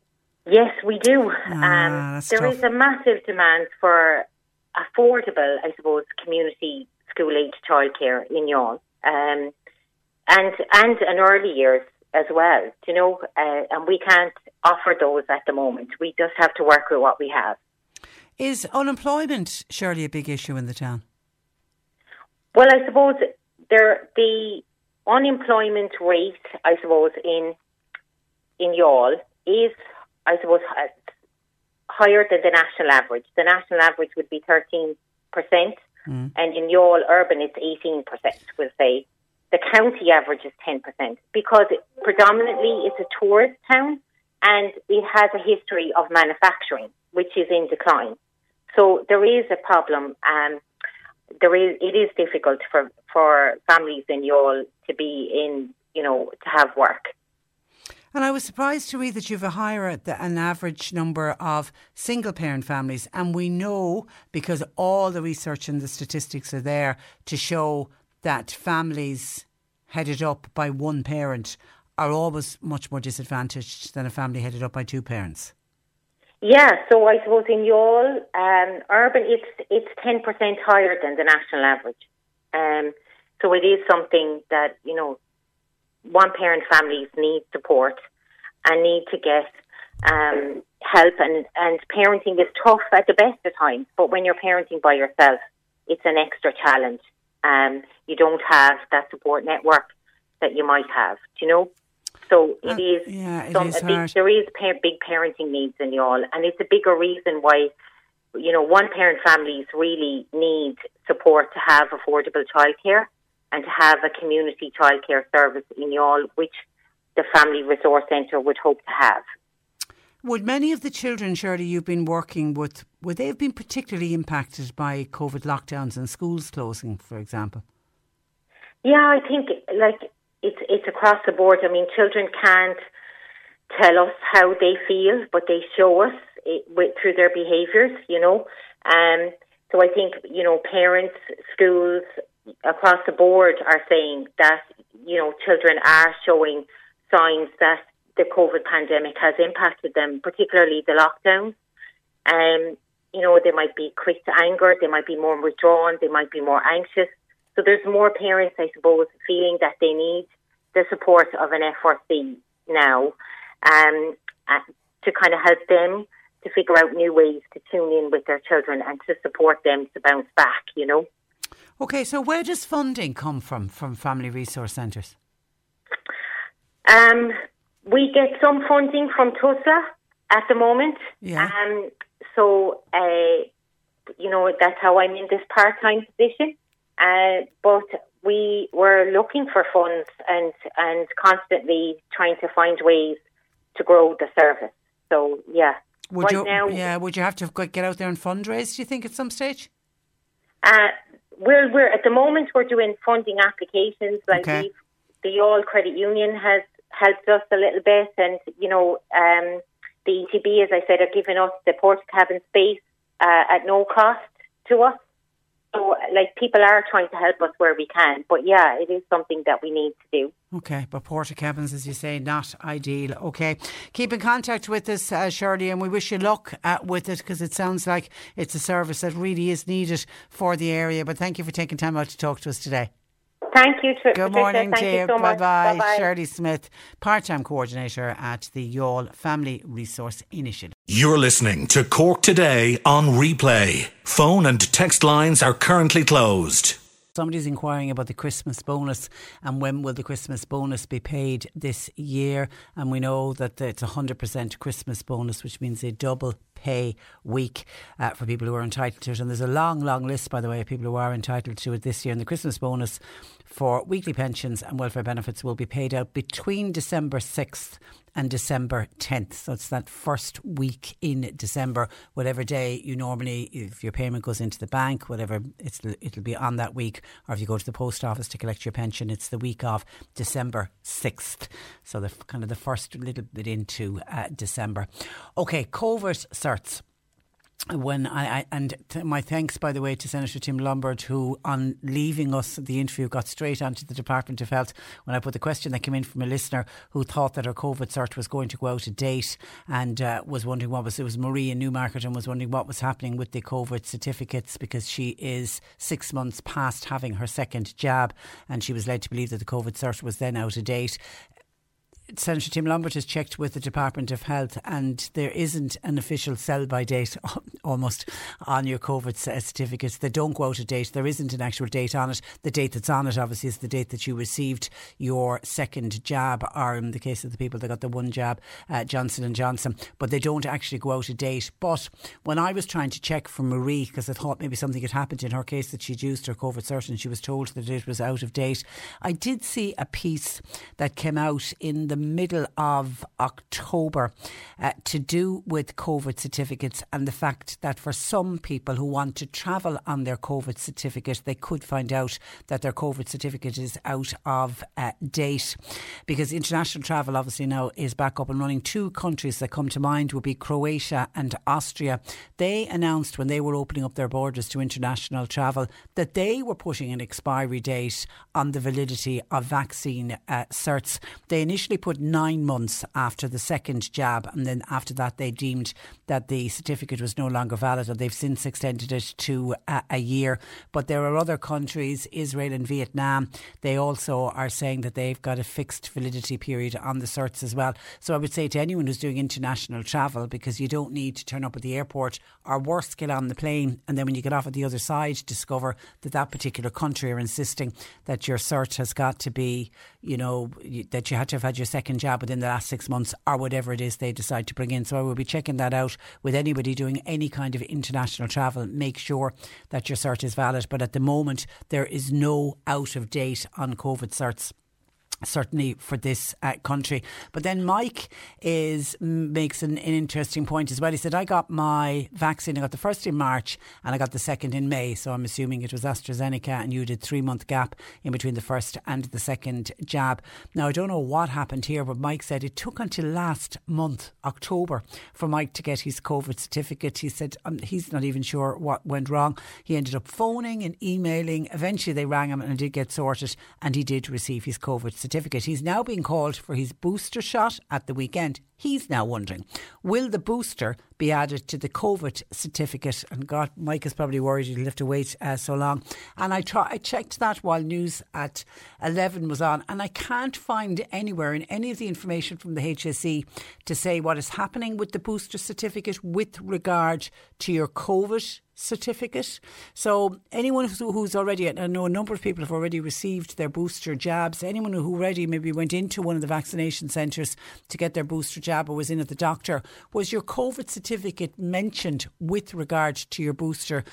Yes, we do. Ah, um, there tough. is a massive demand for affordable, I suppose, community school age childcare in Youghal, um, and and an early years as well. You know, uh, and we can't offer those at the moment. We just have to work with what we have. Is unemployment surely a big issue in the town? Well, I suppose there the unemployment rate, I suppose, in in Youghal is, I suppose, higher than the national average. The national average would be thirteen percent, and in Youghal urban it's eighteen percent. We'll say the county average is ten percent because it, predominantly it's a tourist town and it has a history of manufacturing, which is in decline. So there is a problem. Um, there is it is difficult for for families in Youghal to be in you know to have work. And I was surprised to read that you've a higher an average number of single parent families, and we know because all the research and the statistics are there to show that families headed up by one parent are always much more disadvantaged than a family headed up by two parents. Yeah, so I suppose in Youghal, um, urban it's it's ten percent higher than the national average. Um, so it is something that you know one parent families need support and need to get um, help and and parenting is tough at the best of times. But when you're parenting by yourself, it's an extra challenge. Um, you don't have that support network that you might have. Do you know? So it Uh, is. yeah, it some, is a big, there is big parenting needs in Youghal, and it's a bigger reason why you know one parent families really need support to have affordable childcare and to have a community childcare service in Youghal, which the family resource centre would hope to have. Would many of the children, Shirley, you've been working with, would they have been particularly impacted by COVID lockdowns and schools closing, for example? Yeah, I think like it's it's across the board. I mean, children can't tell us how they feel, but they show us it, with, through their behaviours. You know, um, so I think you know parents, schools across the board are saying that you know children are showing signs that the COVID pandemic has impacted them, particularly the lockdowns. Um, you know, they might be quick to anger, they might be more withdrawn, they might be more anxious. So there's more parents, I suppose, feeling that they need the support of an FRC now um, uh, to kind of help them to figure out new ways to tune in with their children and to support them to bounce back, you know. Okay, so where does funding come from from family resource centres? Um, we get some funding from TUSLA at the moment. Yeah. Um, so, uh, you know, that's how I'm in this part time position. Uh, but we were looking for funds and, and constantly trying to find ways to grow the service. So, yeah. Would right you, now, yeah, would you have to get out there and fundraise? Do you think at some stage? Uh, we're, we're at the moment we're doing funding applications. Like Okay. the Youghal Credit Union has helped us a little bit, and you know, um, the ETB, as I said, are giving us the porta cabin space uh, at no cost to us. So, like, people are trying to help us where we can. But yeah, it is something that we need to do. Okay, but porta cabins, as you say, not ideal. Okay, keep in contact with us, uh, Shirley, and we wish you luck uh, with it because it sounds like it's a service that really is needed for the area. But thank you for taking time out to talk to us today. Thank you, Tr- Good Patricia. morning Thank to you you. so bye bye. Shirley Smith, part time coordinator at the Youghal Family Resource Initiative. You're listening to Cork Today on replay. Phone and text lines are currently closed. Somebody's inquiring about the Christmas bonus and when will the Christmas bonus be paid this year? And we know that it's a 100% Christmas bonus, which means a double pay week uh, for people who are entitled to it. And there's a long, long list, by the way, of people who are entitled to it this year. And the Christmas bonus for weekly pensions and welfare benefits will be paid out between December 6th and December 10th. So it's that first week in December, whatever day you normally, if your payment goes into the bank, whatever, it's, it'll be on that week. Or if you go to the post office to collect your pension, it's the week of December 6th. So the kind of the first little bit into uh, December. Okay, COVID certs when I, I and my thanks by the way to Senator Tim Lombard who on leaving us the interview got straight onto the Department of Health when I put the question that came in from a listener who thought that her COVID cert was going to go out of date and uh, was wondering what was it was Marie in Newmarket and was wondering what was happening with the COVID certificates because she is six months past having her second jab and she was led to believe that the COVID cert was then out of date. Senator Tim Lombard has checked with the Department of Health, and there isn't an official sell by date almost on your COVID certificates. They don't go out of date. There isn't an actual date on it. The date that's on it, obviously, is the date that you received your second jab, or in the case of the people that got the one jab, uh, Johnson and Johnson. But they don't actually go out of date. But when I was trying to check for Marie, because I thought maybe something had happened in her case that she'd used her COVID cert and she was told that it was out of date, I did see a piece that came out in the middle of October uh, to do with COVID certificates and the fact that for some people who want to travel on their COVID certificate, they could find out that their COVID certificate is out of uh, date because international travel obviously now is back up and running. Two countries that come to mind would be Croatia and Austria. They announced when they were opening up their borders to international travel that they were putting an expiry date on the validity of vaccine uh, certs. They initially put nine months after the second jab, and then after that, they deemed that the certificate was no longer valid, and they've since extended it to uh, a year. But there are other countries, Israel and Vietnam, they also are saying that they've got a fixed validity period on the certs as well. So I would say to anyone who's doing international travel, because you don't need to turn up at the airport or worse, get on the plane, and then when you get off at the other side, discover that that particular country are insisting that your cert has got to be, you know, that you had to have had your second jab within the last six months or whatever it is they decide to bring in. So I will be checking that out with anybody doing any kind of international travel. Make sure that your cert is valid. But at the moment, there is no out of date on COVID certs certainly for this uh, country. But then Mike is makes an, an, interesting point as well. He said, "I got my vaccine. I got the first in March, and I got the second in May. So I'm assuming it was AstraZeneca, and you did three month gap in between the first and the second jab. Now I don't know what happened here, but Mike said it took until last month, October, for Mike to get his COVID certificate. He said um, he's not even sure what went wrong. He ended up phoning and emailing. Eventually, they rang him and did get sorted, and he did receive his COVID certificate." He's now being called for his booster shot at the weekend. He's now wondering, will the booster be added to the COVID certificate? And God, Mike is probably worried he'll have to wait uh, so long. And I try, I checked that while news at 11 was on, and I can't find anywhere in any of the information from the HSE to say what is happening with the booster certificate with regard to your COVID certificate. So anyone who's already, I know a number of people have already received their booster jabs. Anyone who already maybe went into one of the vaccination centres to get their booster jab or was in at the doctor, was your COVID certificate mentioned with regard to your booster?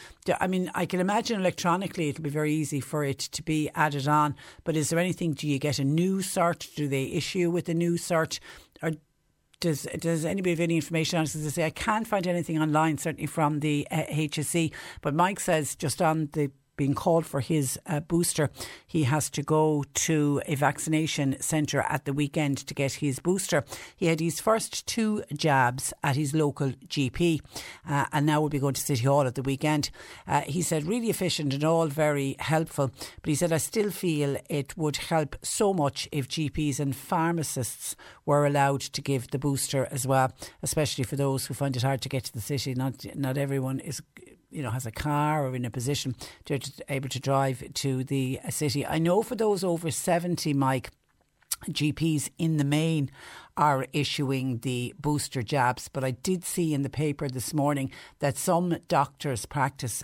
I mean, I can imagine electronically it'll be very easy for it to be added on, but is there anything, do you get a new cert? Do they issue with a new cert? Or does does anybody have any information on? As I say, I can't find anything online, certainly from the uh, HSE. But Mike says just on the being called for his uh, booster, he has to go to a vaccination centre at the weekend to get his booster. He had his first two jabs at his local GP uh, and now will be going to City Hall at the weekend. Uh, he said, really efficient and all very helpful. But he said, I still feel it would help so much if GPs and pharmacists were allowed to give the booster as well, especially for those who find it hard to get to the city. Not, not everyone is you know has a car or in a position to, to able to drive to the city. I know for those over seventy, Mike. GPs in the main are issuing the booster jabs, but I did see in the paper this morning that some doctors practice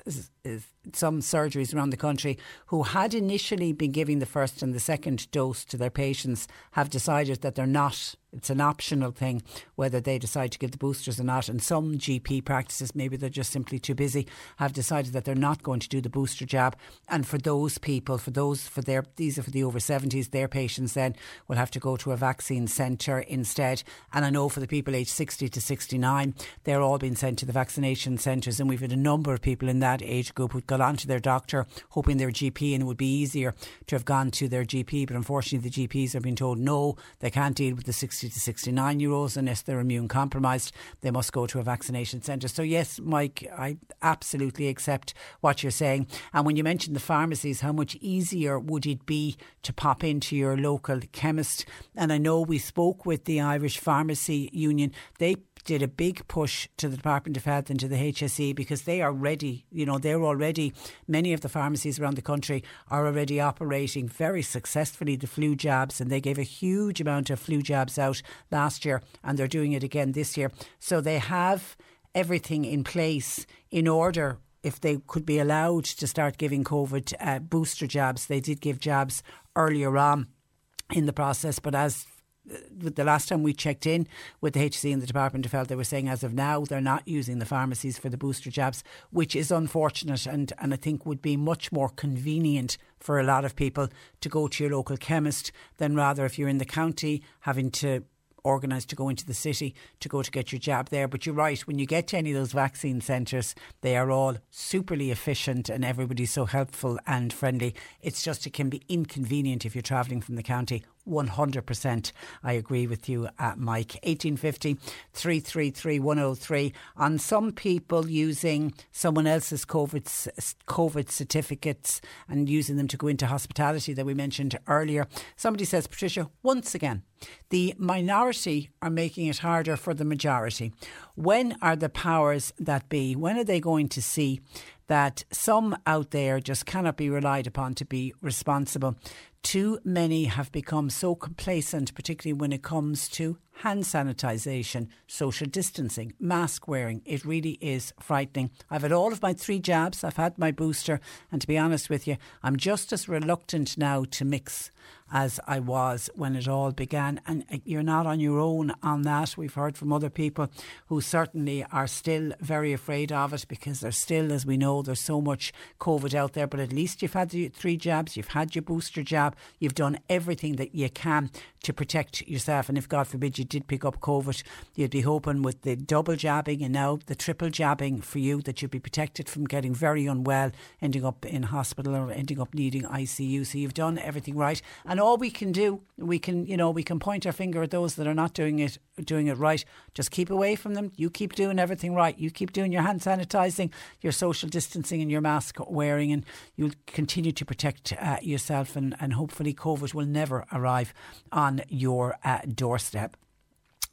some surgeries around the country who had initially been giving the first and the second dose to their patients have decided that they're not it's an optional thing whether they decide to give the boosters or not. And some GP practices, maybe they're just simply too busy, have decided that they're not going to do the booster jab. And for those people, for those, for their, these are for the over 70s, their patients then will have to go to a vaccine centre instead. And I know for the people aged 60 to 69, they're all being sent to the vaccination centres. And we've had a number of people in that age group who've got on to their doctor, hoping their GP, and it would be easier to have gone to their GP. But unfortunately, the GPs are being told no, they can't deal with the 60 60 to 69 year olds unless they're immune compromised. They must go to a vaccination centre. So, yes, Mike, I absolutely accept what you're saying. And when you mentioned the pharmacies, how much easier would it be to pop into your local chemist? And I know we spoke with the Irish Pharmacy Union. They did a big push to the Department of Health and to the HSE because they are ready. You know, they're already, many of the pharmacies around the country are already operating very successfully the flu jabs, and they gave a huge amount of flu jabs out last year, and they're doing it again this year. So they have everything in place in order if they could be allowed to start giving COVID uh, booster jabs. They did give jabs earlier on in the process, but as the last time we checked in with the HSE and the Department of Health, they were saying as of now they're not using the pharmacies for the booster jabs, which is unfortunate and, and I think would be much more convenient for a lot of people to go to your local chemist than rather if you're in the county having to organised to go into the city to go to get your jab there. But you're right, when you get to any of those vaccine centres, they are all superly efficient and everybody's so helpful and friendly. It's just it can be inconvenient if you're travelling from the county 100%. I agree with you, uh, Mike. 1850 333 103. On some people using someone else's COVID, COVID certificates and using them to go into hospitality that we mentioned earlier. Somebody says, Patricia, once again, the minority are making it harder for the majority. When are the powers that be? When are they going to see that some out there just cannot be relied upon to be responsible? Too many have become so complacent, particularly when it comes to hand sanitisation, social distancing, mask wearing. It really is frightening. I've had all of my three jabs, I've had my booster, and to be honest with you, I'm just as reluctant now to mix as I was when it all began. And uh, you're not on your own on that. We've heard from other people who certainly are still very afraid of it because there's still, as we know, there's so much COVID out there. But at least you've had the three jabs, you've had your booster jab, you've done everything that you can to protect yourself. And if God forbid you did pick up COVID, you'd be hoping with the double jabbing and now the triple jabbing for you that you'd be protected from getting very unwell, ending up in hospital or ending up needing ICU. So you've done everything right. And all we can do, we can, you know, we can point our finger at those that are not doing it doing it right. Just keep away from them. You keep doing everything right. You keep doing your hand sanitizing, your social distancing and your mask wearing and you'll continue to protect uh, yourself and, and hopefully COVID will never arrive on your uh, doorstep.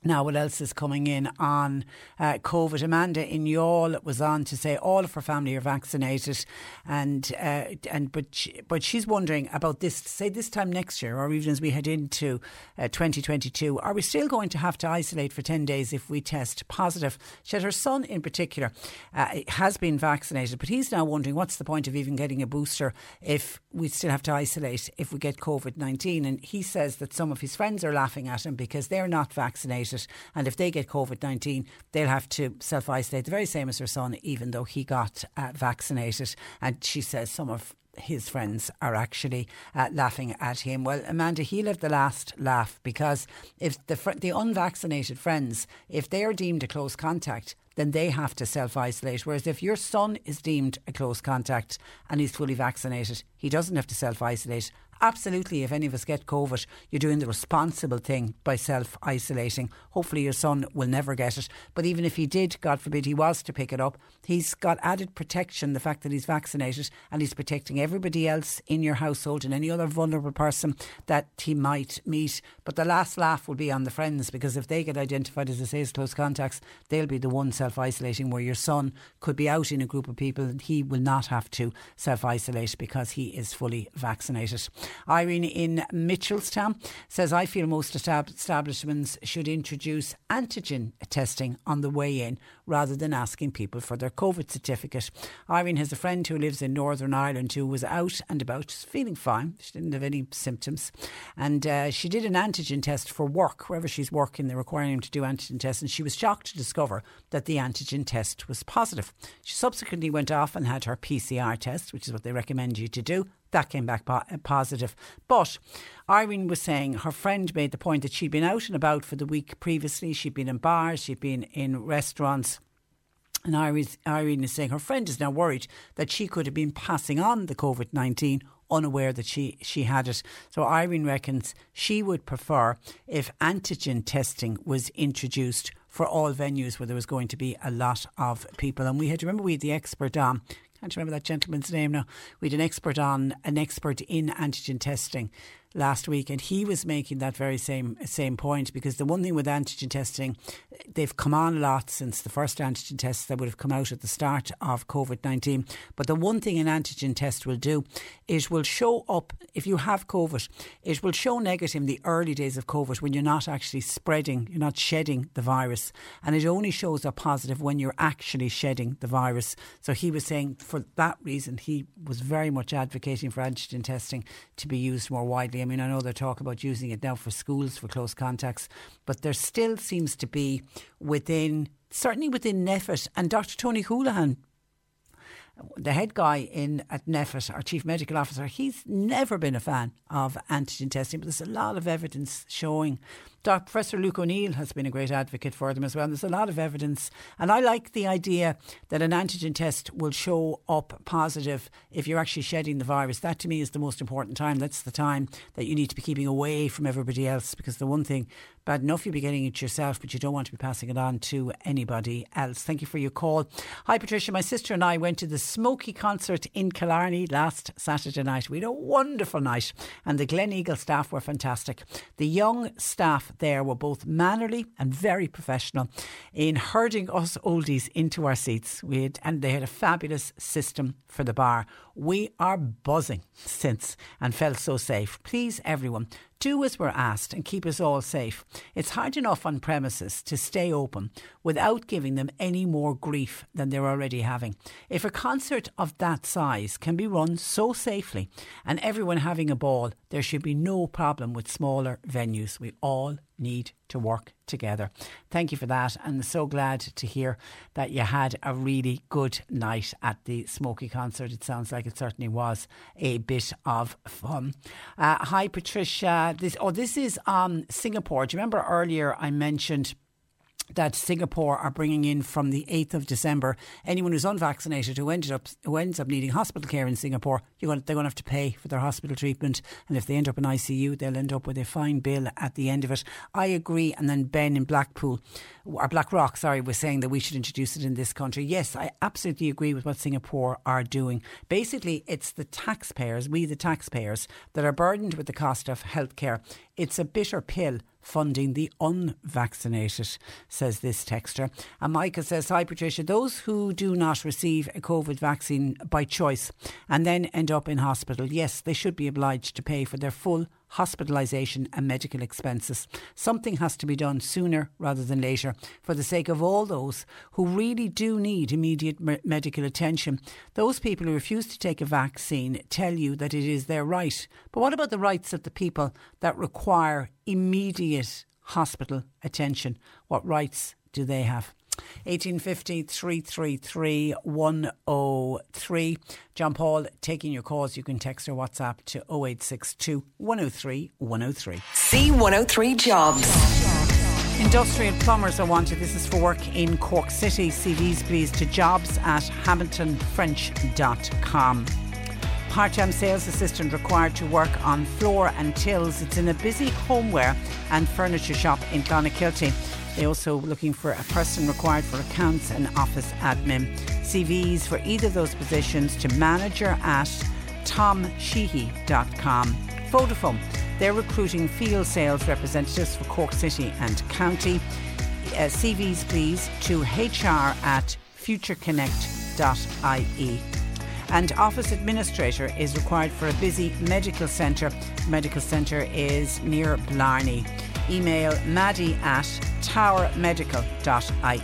Now, what else is coming in on uh, COVID? Amanda in Youghal was on to say all of her family are vaccinated, and uh, and but she, but she's wondering about this. Say this time next year, or even as we head into uh, 2022, are we still going to have to isolate for 10 days if we test positive? She said her son, in particular, uh, has been vaccinated, but he's now wondering what's the point of even getting a booster if we still have to isolate if we get COVID 19. And he says that some of his friends are laughing at him because they're not vaccinated it. And if they get COVID 19, they'll have to self isolate, the very same as her son, even though he got uh, vaccinated. And she says some of his friends are actually uh, laughing at him. Well, Amanda, he'll have the last laugh because if the fr- the unvaccinated friends, if they are deemed a close contact, then they have to self isolate. Whereas if your son is deemed a close contact and he's fully vaccinated, he doesn't have to self isolate absolutely, if any of us get COVID, you're doing the responsible thing by self isolating. Hopefully, your son will never get it. But even if he did, God forbid, he was to pick it up, he's got added protection the fact that he's vaccinated and he's protecting everybody else in your household and any other vulnerable person that he might meet. But the last laugh will be on the friends because if they get identified as, I say, close contacts, they'll be the ones self isolating, where your son could be out in a group of people and he will not have to self isolate because he is fully vaccinated. Irene in Mitchelstown says, I feel most establishments should introduce antigen testing on the way in rather than asking people for their COVID certificate. Irene has a friend who lives in Northern Ireland who was out and about, feeling fine. She didn't have any symptoms. And uh, she did an antigen test for work. Wherever she's working, they're requiring him to do antigen tests. And she was shocked to discover that the antigen test was positive. She subsequently went off and had her PCR test, which is what they recommend you to do. That came back po- positive. But Irene was saying her friend made the point that she'd been out and about for the week previously. She'd been in bars, she'd been in restaurants. And Irene is saying her friend is now worried that she could have been passing on the COVID 19 unaware that she, she had it. So Irene reckons she would prefer if antigen testing was introduced for all venues where there was going to be a lot of people. And we had, remember, we had the expert on can't remember that gentleman's name now. We had an expert on, an expert in antigen testing last week, and he was making that very same same point because the one thing with antigen testing, they've come on a lot since the first antigen tests that would have come out at the start of COVID nineteen. But the one thing an antigen test will do, it will show up if you have COVID, it will show negative in the early days of COVID when you're not actually spreading, you're not shedding the virus, and it only shows up positive when you're actually shedding the virus. So he was saying for that reason he was very much advocating for antigen testing to be used more widely. I mean, I know they're talking about using it now for schools for close contacts, but there still seems to be within, certainly within NPHET and Dr. Tony Holohan the head guy in at NPHET, our chief medical officer, he's never been a fan of antigen testing, but there's a lot of evidence showing Dr. Professor Luke O'Neill has been a great advocate for them as well. And there's a lot of evidence. And I like the idea that an antigen test will show up positive if you're actually shedding the virus. That to me is the most important time. That's the time that you need to be keeping away from everybody else because the one thing bad enough you'll be getting it yourself, but you don't want to be passing it on to anybody else. Thank you for your call. Hi, Patricia. My sister and I went to the Smokie concert in Killarney last Saturday night. We had a wonderful night, and the Gleneagle staff were fantastic. The young staff there were both mannerly and very professional in herding us oldies into our seats. We had, and they had a fabulous system for the bar. We are buzzing since and felt so safe. Please, everyone, do as we're asked and keep us all safe. It's hard enough on premises to stay open without giving them any more grief than they're already having. If a concert of that size can be run so safely and everyone having a ball, there should be no problem with smaller venues. We all need to work together. Thank you for that, and so glad to hear that you had a really good night at the Smokie concert. It sounds like it certainly was a bit of fun. Uh, hi, Patricia. This oh, this is um, Singapore. Do you remember earlier I mentioned? That Singapore are bringing in from the 8th of December. Anyone who's unvaccinated who ended up who ends up needing hospital care in Singapore going to, they're going to have to pay for their hospital treatment. And if they end up in ICU they'll end up with a fine bill at the end of it. I agree. And then Ben in Blackpool Uh, or Blackrock sorry was saying that we should introduce it in this country. Yes I absolutely agree with what Singapore are doing. Basically it's the taxpayers we the taxpayers that are burdened with the cost of healthcare. It's a bitter pill funding the unvaccinated, says this texter. And Micah says, Hi Patricia, those who do not receive a COVID vaccine by choice and then end up in hospital, yes, they should be obliged to pay for their full hospitalisation and medical expenses. Something has to be done sooner rather than later for the sake of all those who really do need immediate me- medical attention. Those people who refuse to take a vaccine tell you that it is their right. But what about the rights of the people that require immediate hospital attention? What rights do they have? 1850 333 103. John Paul taking your calls. You can text or WhatsApp to 0862 103 103. C103 Jobs. Industrial plumbers are wanted. This is for work in Cork City. CVs please to jobs at hamiltonfrench.com. Part time sales assistant required to work on floor and tills. It's in a busy homeware and furniture shop in Clonakilty. They also looking for a person required for accounts and office admin. CVs for either of those positions to manager at tomsheehy.com. Vodafone, they're recruiting field sales representatives for Cork City and County. Uh, CVs please to hr at futureconnect.ie and office administrator is required for a busy medical centre. Medical centre is near Blarney. Email maddie at towermedical.ie.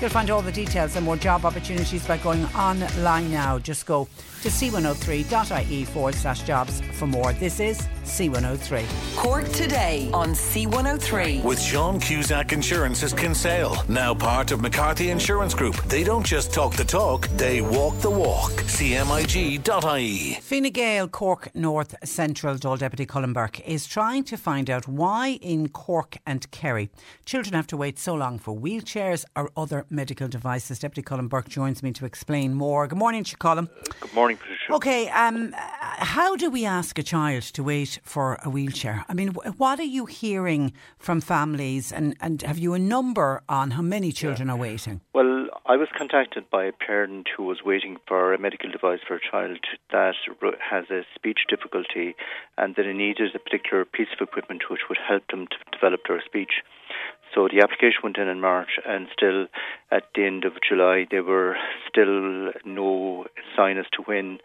You'll find all the details and more job opportunities by going online now. Just go to c103.ie forward slash jobs for more. This is C103. Cork today on C103. With Sean Cusack Insurance's Kinsale, now part of McCarthy Insurance Group. They don't just talk the talk, they walk the walk. CMIG.ie. Fine Gael, Cork North Central Dáil Deputy Colm Burke is trying to find out why in Cork and Kerry children have to wait so long for wheelchairs or other medical devices. Deputy Colm Burke joins me to explain more. Good morning, Colm. Good morning, Patricia. Okay, um, how do we ask a child to wait for a wheelchair? I mean, what are you hearing from families, and, and have you a number on how many children yeah. are waiting? Well, I was contacted by a parent who was waiting for a medical device for a child that has a speech difficulty and that it needed a particular piece of equipment which would help them to develop their speech. So the application went in in March, and still at the end of July, there were still no sign as to when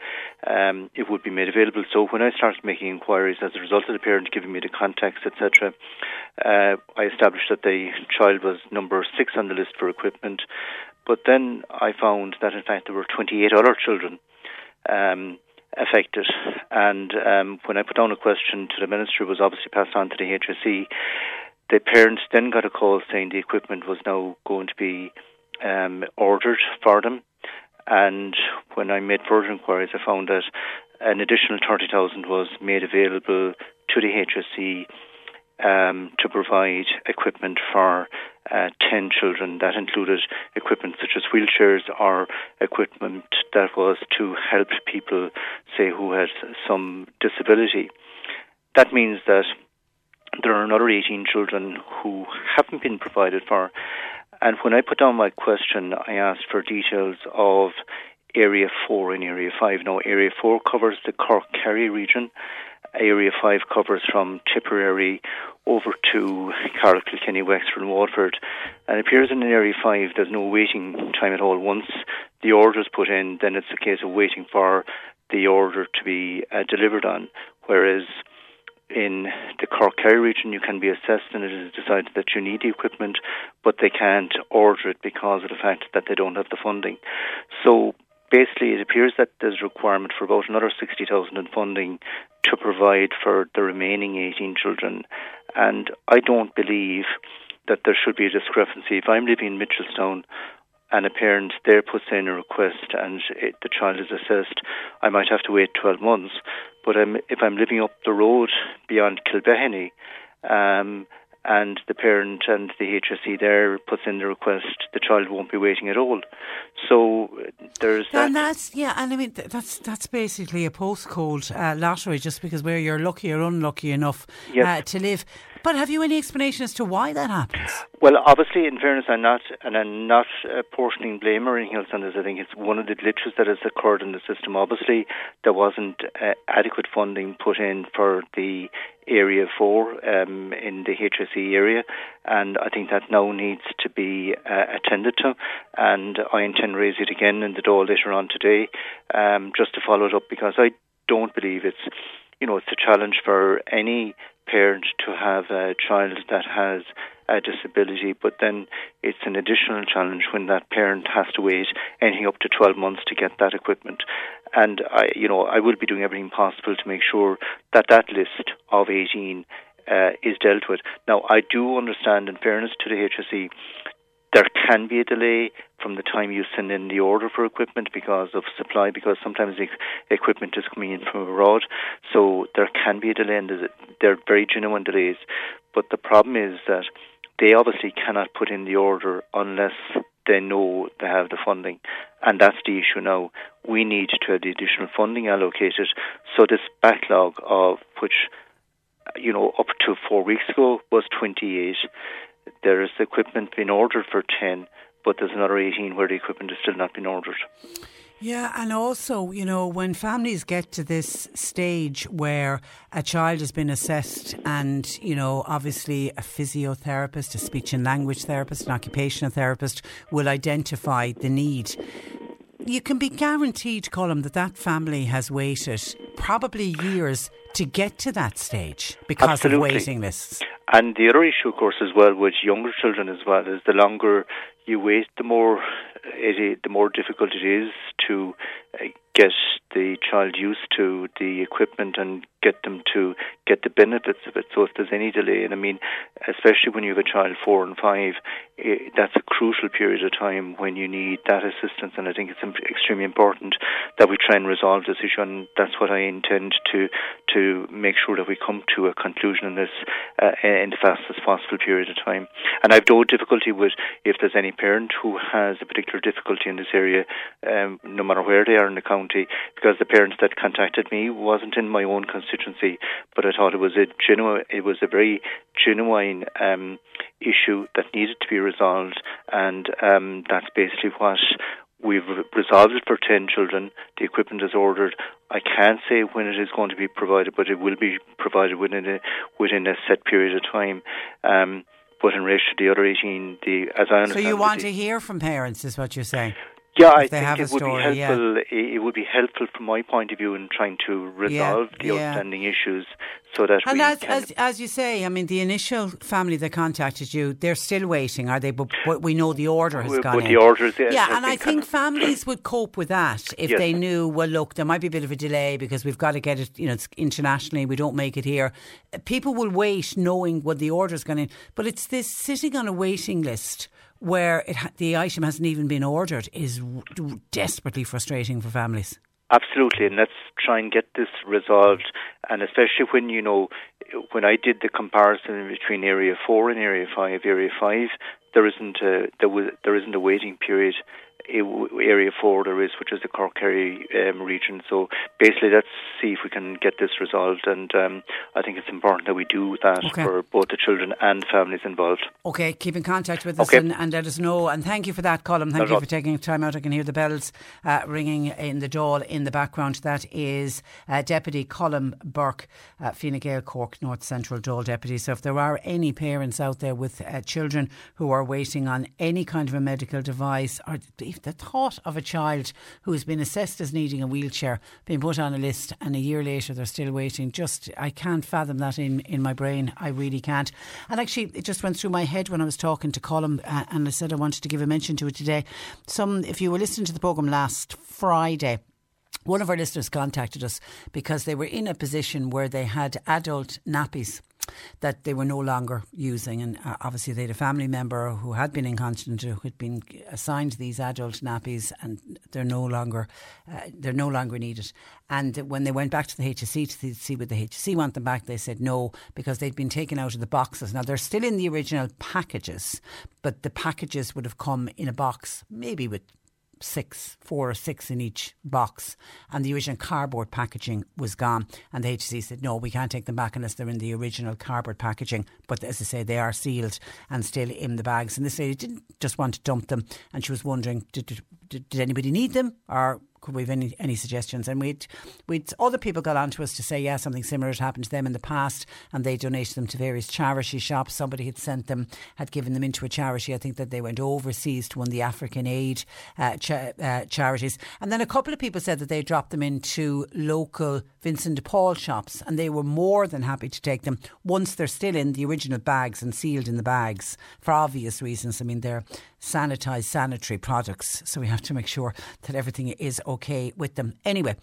um, it would be made available. So when I started making inquiries, as a result of the parent giving me the context, etc., uh, I established that the child was number six on the list for equipment. But then I found that in fact there were 28 other children. Um, affected. And um, when I put down a question to the minister, it was obviously passed on to the HSE. The parents then got a call saying the equipment was now going to be um, ordered for them. And when I made further inquiries, I found that an additional 30,000 was made available to the HSE um, to provide equipment for uh, 10 children. That included equipment such as wheelchairs or equipment that was to help people, say, who had some disability. That means that there are another 18 children who haven't been provided for. And when I put down my question, I asked for details of Area 4 and Area 5. Now, Area 4 covers the Cork Kerry region. Area 5 covers from Tipperary over to Carrick, Kilkenny, Wexford, and Waterford. And it appears in Area 5 there's no waiting time at all. Once the order is put in, then it's a case of waiting for the order to be uh, delivered on. Whereas in the Cork Kerry region, you can be assessed and it is decided that you need the equipment, but they can't order it because of the fact that they don't have the funding. So basically, it appears that there's a requirement for about another 60,000 in funding to provide for the remaining 18 children. And I don't believe that there should be a discrepancy. If I'm living in Mitchelstown, and a parent there puts in a request and it, the child is assessed, I might have to wait 12 months. But I'm, if I'm living up the road beyond Kilbehenny, um, and the parent and the HSE there puts in the request, the child won't be waiting at all. So there's that. And that's yeah, and I mean that's that's basically a postcode uh, lottery, just because where you're lucky or unlucky enough Yes. uh, to live. But have you any explanation as to why that happens? Well, obviously, in fairness, I'm not, and I'm not uh, portioning blame or anything else on this. I think it's one of the glitches that has occurred in the system. Obviously, there wasn't uh, adequate funding put in for the Area 4 um, in the HSE area, and I think that now needs to be uh, attended to. And I intend to raise it again in the Dáil later on today, um, just to follow it up, because I don't believe it's, you know, it's a challenge for any parent to have a child that has a disability, but then it's an additional challenge when that parent has to wait anything up to 12 months to get that equipment. And I, you know, I will be doing everything possible to make sure that that list of 18 uh, is dealt with. Now, I do understand, in fairness to the HSE, there can be a delay from the time you send in the order for equipment because of supply, because sometimes the equipment is coming in from abroad. So there can be a delay, and there's a- they're very genuine delays. But the problem is that they obviously cannot put in the order unless they know they have the funding. And that's the issue now. We need to have the additional funding allocated. So this backlog of which, you know, up to four weeks ago was 28. There is equipment being ordered for 10, but there's another 18 where the equipment has still not been ordered. Yeah, and also, you know, when families get to this stage where a child has been assessed and, you know, obviously a physiotherapist, a speech and language therapist, an occupational therapist will identify the need. You can be guaranteed, Colm, that that family has waited probably years to get to that stage because Absolutely. of waiting lists. And the other issue, of course, as well, with younger children as well, is the longer you wait, the more it the more difficult it is to uh, get the child used to the equipment and get them to get the benefits of it. So if there's any delay, and I mean, especially when you have a child four and five, eh, that's a crucial period of time when you need that assistance. And I think it's extremely important that we try and resolve this issue, and that's what I intend to to make sure that we come to a conclusion in this uh, in the fastest possible period of time. And I've no difficulty with if there's any parent who has a particular difficulty in this area, um, no matter where they are in the county, because the parents that contacted me wasn't in my own constituency, but I thought it was a genuine, it was a very genuine um, issue that needed to be resolved, and um, that's basically what. We've resolved it for 10 children. The equipment is ordered. I can't say when it is going to be provided, but it will be provided within a, within a set period of time. Um, but in relation to the other 18, the, as I understand, So you want to hear from parents, is what you're saying? Yeah, I think it a would story, be helpful. It it would be helpful from my point of view in trying to resolve the yeah. outstanding issues, so that And as, as as you say, I mean, the initial family that contacted you, they're still waiting, are they? But, but we know the order has gone with in. the orders, yeah, yeah. And I think families would cope with that if Yes. they knew. Well, look, there might be a bit of a delay because we've got to get it. You know, it's internationally. We don't make it here. People will wait, knowing what the order's gone in. But it's this sitting on a waiting list. Where it, the item hasn't even been ordered is r- desperately frustrating for families. Absolutely, and let's try and get this resolved. And especially when you know, when I did the comparison between Area Four and Area Five, Area Five, there isn't a there was there isn't a waiting period. Area Four there is, which is the Cork Kerry um, region. So basically, let's see if we can get this resolved. And um, I think it's important that we do that Okay. for both the children and families involved. Okay, keep in contact with us Okay. and, and let us know. And thank you for that, Colm. Thank Not you for taking time out. I can hear the bells uh, ringing in the Dáil in the background. That is uh, Deputy Colm Burke, uh, Fine Gael Cork North Central Dáil Deputy. So if there are any parents out there with uh, children who are waiting on any kind of a medical device or believe the thought of a child who has been assessed as needing a wheelchair being put on a list and a year later they're still waiting. Just, I can't fathom that in, in my brain. I really can't. And actually, it just went through my head when I was talking to Colm uh, and I said I wanted to give a mention to it today. Some, if you were listening to the programme last Friday, one of our listeners contacted us because they were in a position where they had adult nappies that they were no longer using. And uh, obviously, they had a family member who had been incontinent who had been assigned these adult nappies, and they're no longer uh, they're no longer needed. And when they went back to the HSE to see would the HSE want them back, they said no because they'd been taken out of the boxes. Now they're still in the original packages, but the packages would have come in a box, maybe with six, four or six in each box, and the original cardboard packaging was gone. And the HSE said, no, we can't take them back unless they're in the original cardboard packaging. But as I say, they are sealed and still in the bags. And this lady didn't just want to dump them, and she was wondering, did, did, did anybody need them, or could we have any, any suggestions? And we'd, we'd, other people got on to us to say, yeah, something similar had happened to them in the past and they donated them to various charity shops. Somebody had sent them, had given them into a charity. I think that they went overseas to one of the African aid uh, cha- uh, charities. And then a couple of people said that they dropped them into local Vincent de Paul shops and they were more than happy to take them once they're still in the original bags and sealed in the bags for obvious reasons. I mean, they're sanitised sanitary products, so we have to make sure that everything is okay with them. Anyway,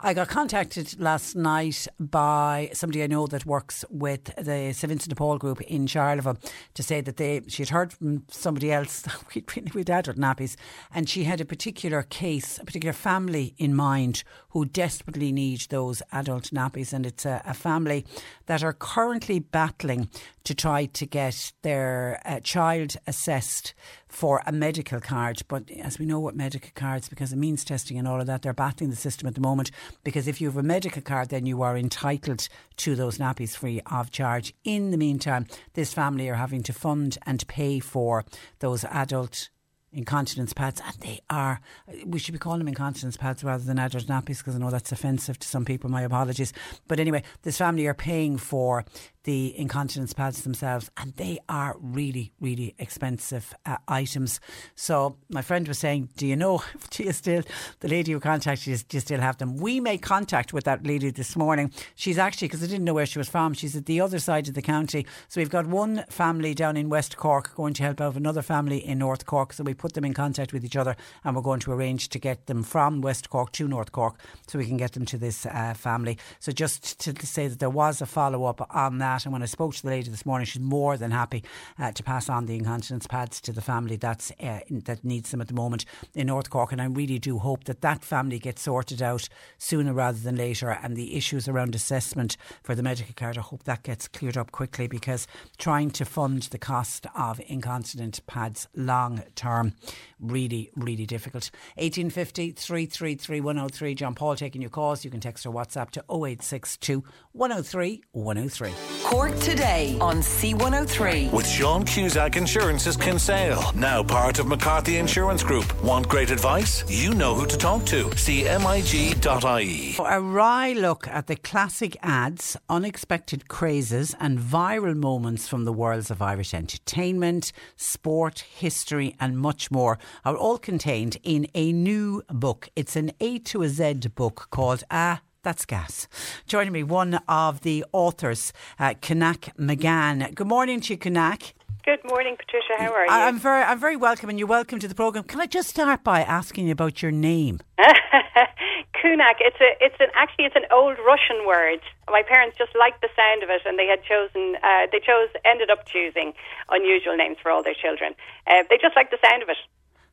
I got contacted last night by somebody I know that works with the St Vincent de Paul group in Charleville to say that they she had heard from somebody else we'd, we'd had nappies, and she had a particular case, a particular family in mind who desperately need those adult nappies, and it's a, a family that are currently battling to try to get their uh, child assessed for a medical card. But as we know what medical cards, because it means testing and all of that, they're battling the system at the moment. Because if you have a medical card, then you are entitled to those nappies free of charge. In the meantime, this family are having to fund and pay for those adult incontinence pads, and they are. We should be calling them incontinence pads rather than adult nappies because I know that's offensive to some people. My apologies. But anyway, this family are paying for the incontinence pads themselves, and they are really, really expensive uh, items. So my friend was saying, "Do you know? Do you still the lady who contacted you? Do you still have them?" We made contact with that lady this morning. She's actually because I didn't know where she was from. She's at the other side of the county. So we've got one family down in West Cork going to help out another family in North Cork. So we put them in contact with each other, and we're going to arrange to get them from West Cork to North Cork, so we can get them to this uh, family. So just to say that there was a follow up on that that. And when I spoke to the lady this morning, she's more than happy uh, to pass on the incontinence pads to the family that's uh, that needs them at the moment in North Cork. And I really do hope that that family gets sorted out sooner rather than later. And the issues around assessment for the medical card, I hope that gets cleared up quickly because trying to fund the cost of incontinent pads long term really, really difficult. 1850 333 103. John Paul taking your calls. You can text or WhatsApp to 0862 103 103. Cork today on C103. With Sean Cusack Insurance's Kinsale, now part of McCarthy Insurance Group. Want great advice? You know who to talk to. CMIG.ie. For a wry look at the classic ads, unexpected crazes, and viral moments from the worlds of Irish entertainment, sport, history, and much more are all contained in a new book. It's an A to a Z book called Ah. That's gas. Joining me, one of the authors, uh, Kunak McGann. Good morning to you, Kunak. Good morning, Patricia. How are you? I'm very, I'm very welcome, and you're welcome to the program. Can I just start by asking you about your name? Caonach. It's a, it's an actually it's an old Russian word. My parents just liked the sound of it, and they had chosen, uh, they chose, ended up choosing unusual names for all their children. Uh, they just liked the sound of it.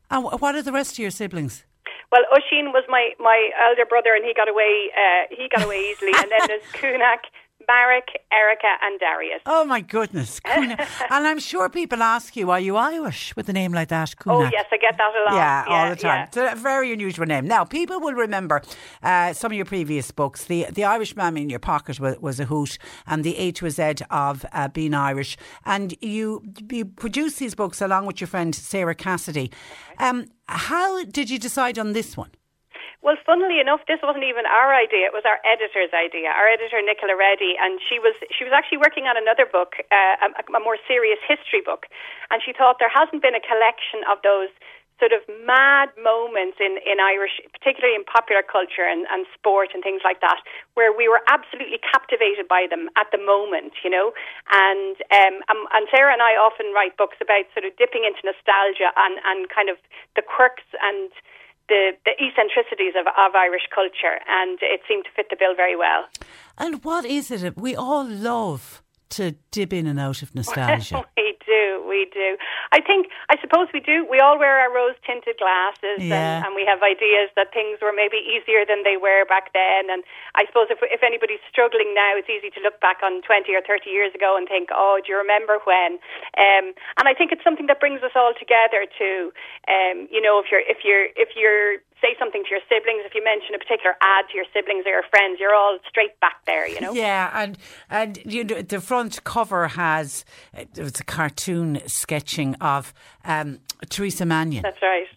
And what are the rest of your siblings? Well, Oshin was my, my elder brother, and he got away. Uh, he got away easily. and then there's Kunak, Marek, Erica, and Darius. Oh my goodness! and I'm sure people ask you, "Are you Irish?" with a name like that. Oh yes, I get that a lot. Yeah, yeah all the time. Yeah. It's a very unusual name. Now, people will remember uh, some of your previous books. The the Irish Man in Your Pocket was, was, a hoot, and the A to a Z of uh, being Irish. And you you produced these books along with your friend Sarah Cassidy. Um, how did you decide on this one? Well, funnily enough, this wasn't even our idea. It was our editor's idea. Our editor, Nicola Reddy, and she was she was actually working on another book, uh, a, a more serious history book, and she thought there hasn't been a collection of those sort of mad moments in, in Irish, particularly in popular culture and, and sport and things like that, where we were absolutely captivated by them at the moment, you know. And um, um, and Sarah and I often write books about sort of dipping into nostalgia and, and kind of the quirks and the, the eccentricities of, of Irish culture, and it seemed to fit the bill very well. And what is it? We all love to dip in and out of nostalgia. we do, we do. I think, I suppose we do. We all wear our rose tinted glasses Yeah. and, and we have ideas that things were maybe easier than they were back then. And I suppose if, if anybody's struggling now, it's easy to look back on 20 or 30 years ago and think, oh, do you remember when? Um, and I think it's something that brings us all together too. Um, you know, if you're, if you're, if you're, say something to your siblings, if you mention a particular ad to your siblings or your friends, you're all straight back there, you know? Yeah, and and you know the front cover has uh, it's a cartoon sketching of um, Theresa Mannion. That's right.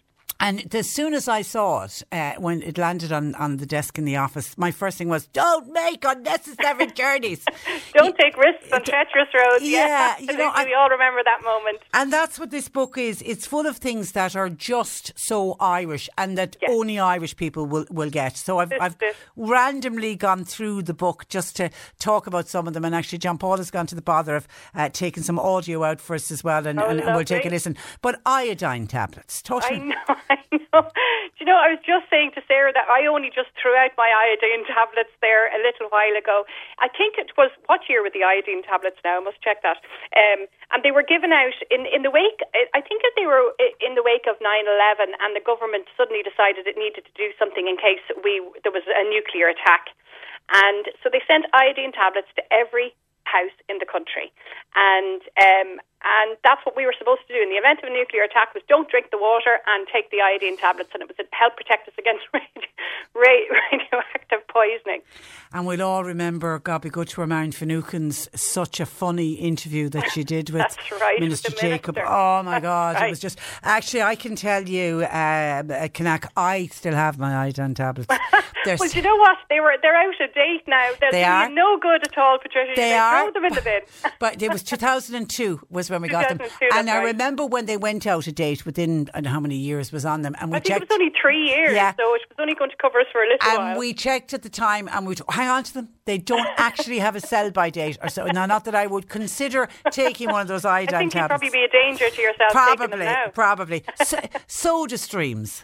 And as soon as I saw it, uh, when it landed on, on the desk in the office, my first thing was, "Don't make unnecessary journeys." Don't take risks on treacherous roads. Yeah, Yeah, you know, absolutely. we all remember that moment. And that's what this book is. It's full of things that are just so Irish and that only Irish people will, will get. So I've, I've randomly gone through the book just to talk about some of them. And actually, John Paul has gone to the bother of uh, taking some audio out for us as well. And, Oh, and, and we'll take a listen. But iodine tablets, I totally. know, Know. Do you know, I was just saying to Sarah that I only just threw out my iodine tablets there a little while ago. I think it was, what year were the iodine tablets now? I must check that. Um, and they were given out in, in the wake, I think that they were in the wake of 9-11 and the government suddenly decided it needed to do something in case we there was a nuclear attack. And so they sent iodine tablets to every house in the country. And um, and that's what we were supposed to do in the event of a nuclear attack was don't drink the water and take the iodine tablets and it was to help protect us against radio, ra- radioactive poisoning. And we'll all remember, good to Marion Finucane's such a funny interview that she did with right, Minister Jacob. minister. Oh my That's God, it was just. Actually, I can tell you, uh, Kunak, I still have my iodine tablets. Well, you know what? They were they're out of date now. They're They are? no good at all, Patricia. They You are. Throw them in the bin. but it was 2002 was when we got them. And I right. remember when they went out of date within, I don't know how many years was on them. And we I think checked. it was only three years, Yeah. so it was only going to cover us for a little and while. And we checked at the time and we'd hang on to them. They don't actually have a sell by date or so. Now, not that I would consider taking one of those I iodine think you'd tablets. probably be a danger to yourself taking them Probably, now. probably. So, soda streams.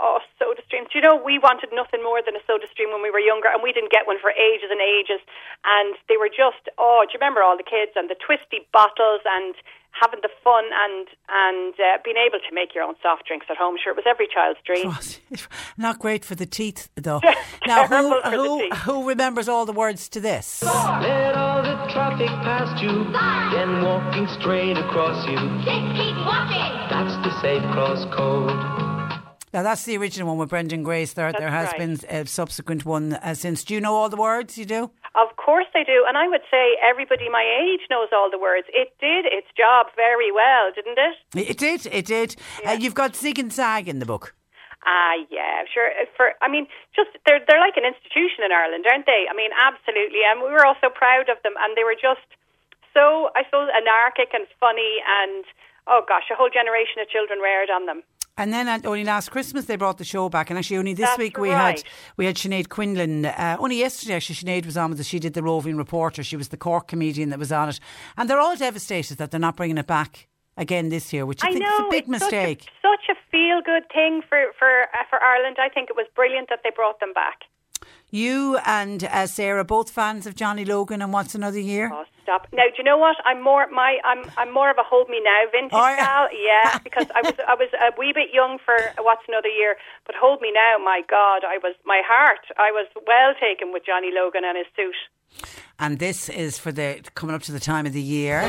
Oh, soda streams. Do you know, we wanted nothing more than a soda stream when we were younger, and we didn't get one for ages and ages. And they were just, oh, do you remember all the kids and the twisty bottles and having the fun and and uh, being able to make your own soft drinks at home? Sure, it was every child's dream. Not great for the teeth, though. now, who, Terrible for the who, who remembers all the words to this? Let all the traffic past you, then walking straight across you. keep walking. That's the safe cross code. Now, that's the original one with Brendan Grace. There, there has right. been a subsequent one uh, since. Do you know all the words? You do? Of course I do, and I would say everybody my age knows all the words. It did its job very well, didn't it? It did, it did. Uh, you've got Zig and Zag in the book. Ah, yeah, sure. Uh, For I mean, just they're they're like an institution in Ireland, aren't they? I mean, absolutely, and we were all so proud of them, and they were just so, I suppose, anarchic and funny, and oh gosh, a whole generation of children reared on them. And then uh, only last Christmas they brought the show back, and actually only this That's week we right. had we had Sinead Quinlan. Uh, only yesterday, actually, Sinead was on with us. She did the roving reporter. She was the Cork comedian that was on it, and they're all devastated that they're not bringing it back again this year, which I, I think know is a big mistake. Such a, such a feel good thing for for uh, for Ireland. I think it was brilliant that they brought them back. You and uh, Sarah both fans of Johnny Logan and What's Another Year. Oh, stop! Now, do you know what? I'm more my I'm I'm more of a hold me now vintage Oh, yeah. gal. Yeah, because I was I was a wee bit young for What's Another Year, but hold me now. My God, I was my heart. I was well taken with Johnny Logan and his suit. And this is for the coming up to the time of the year.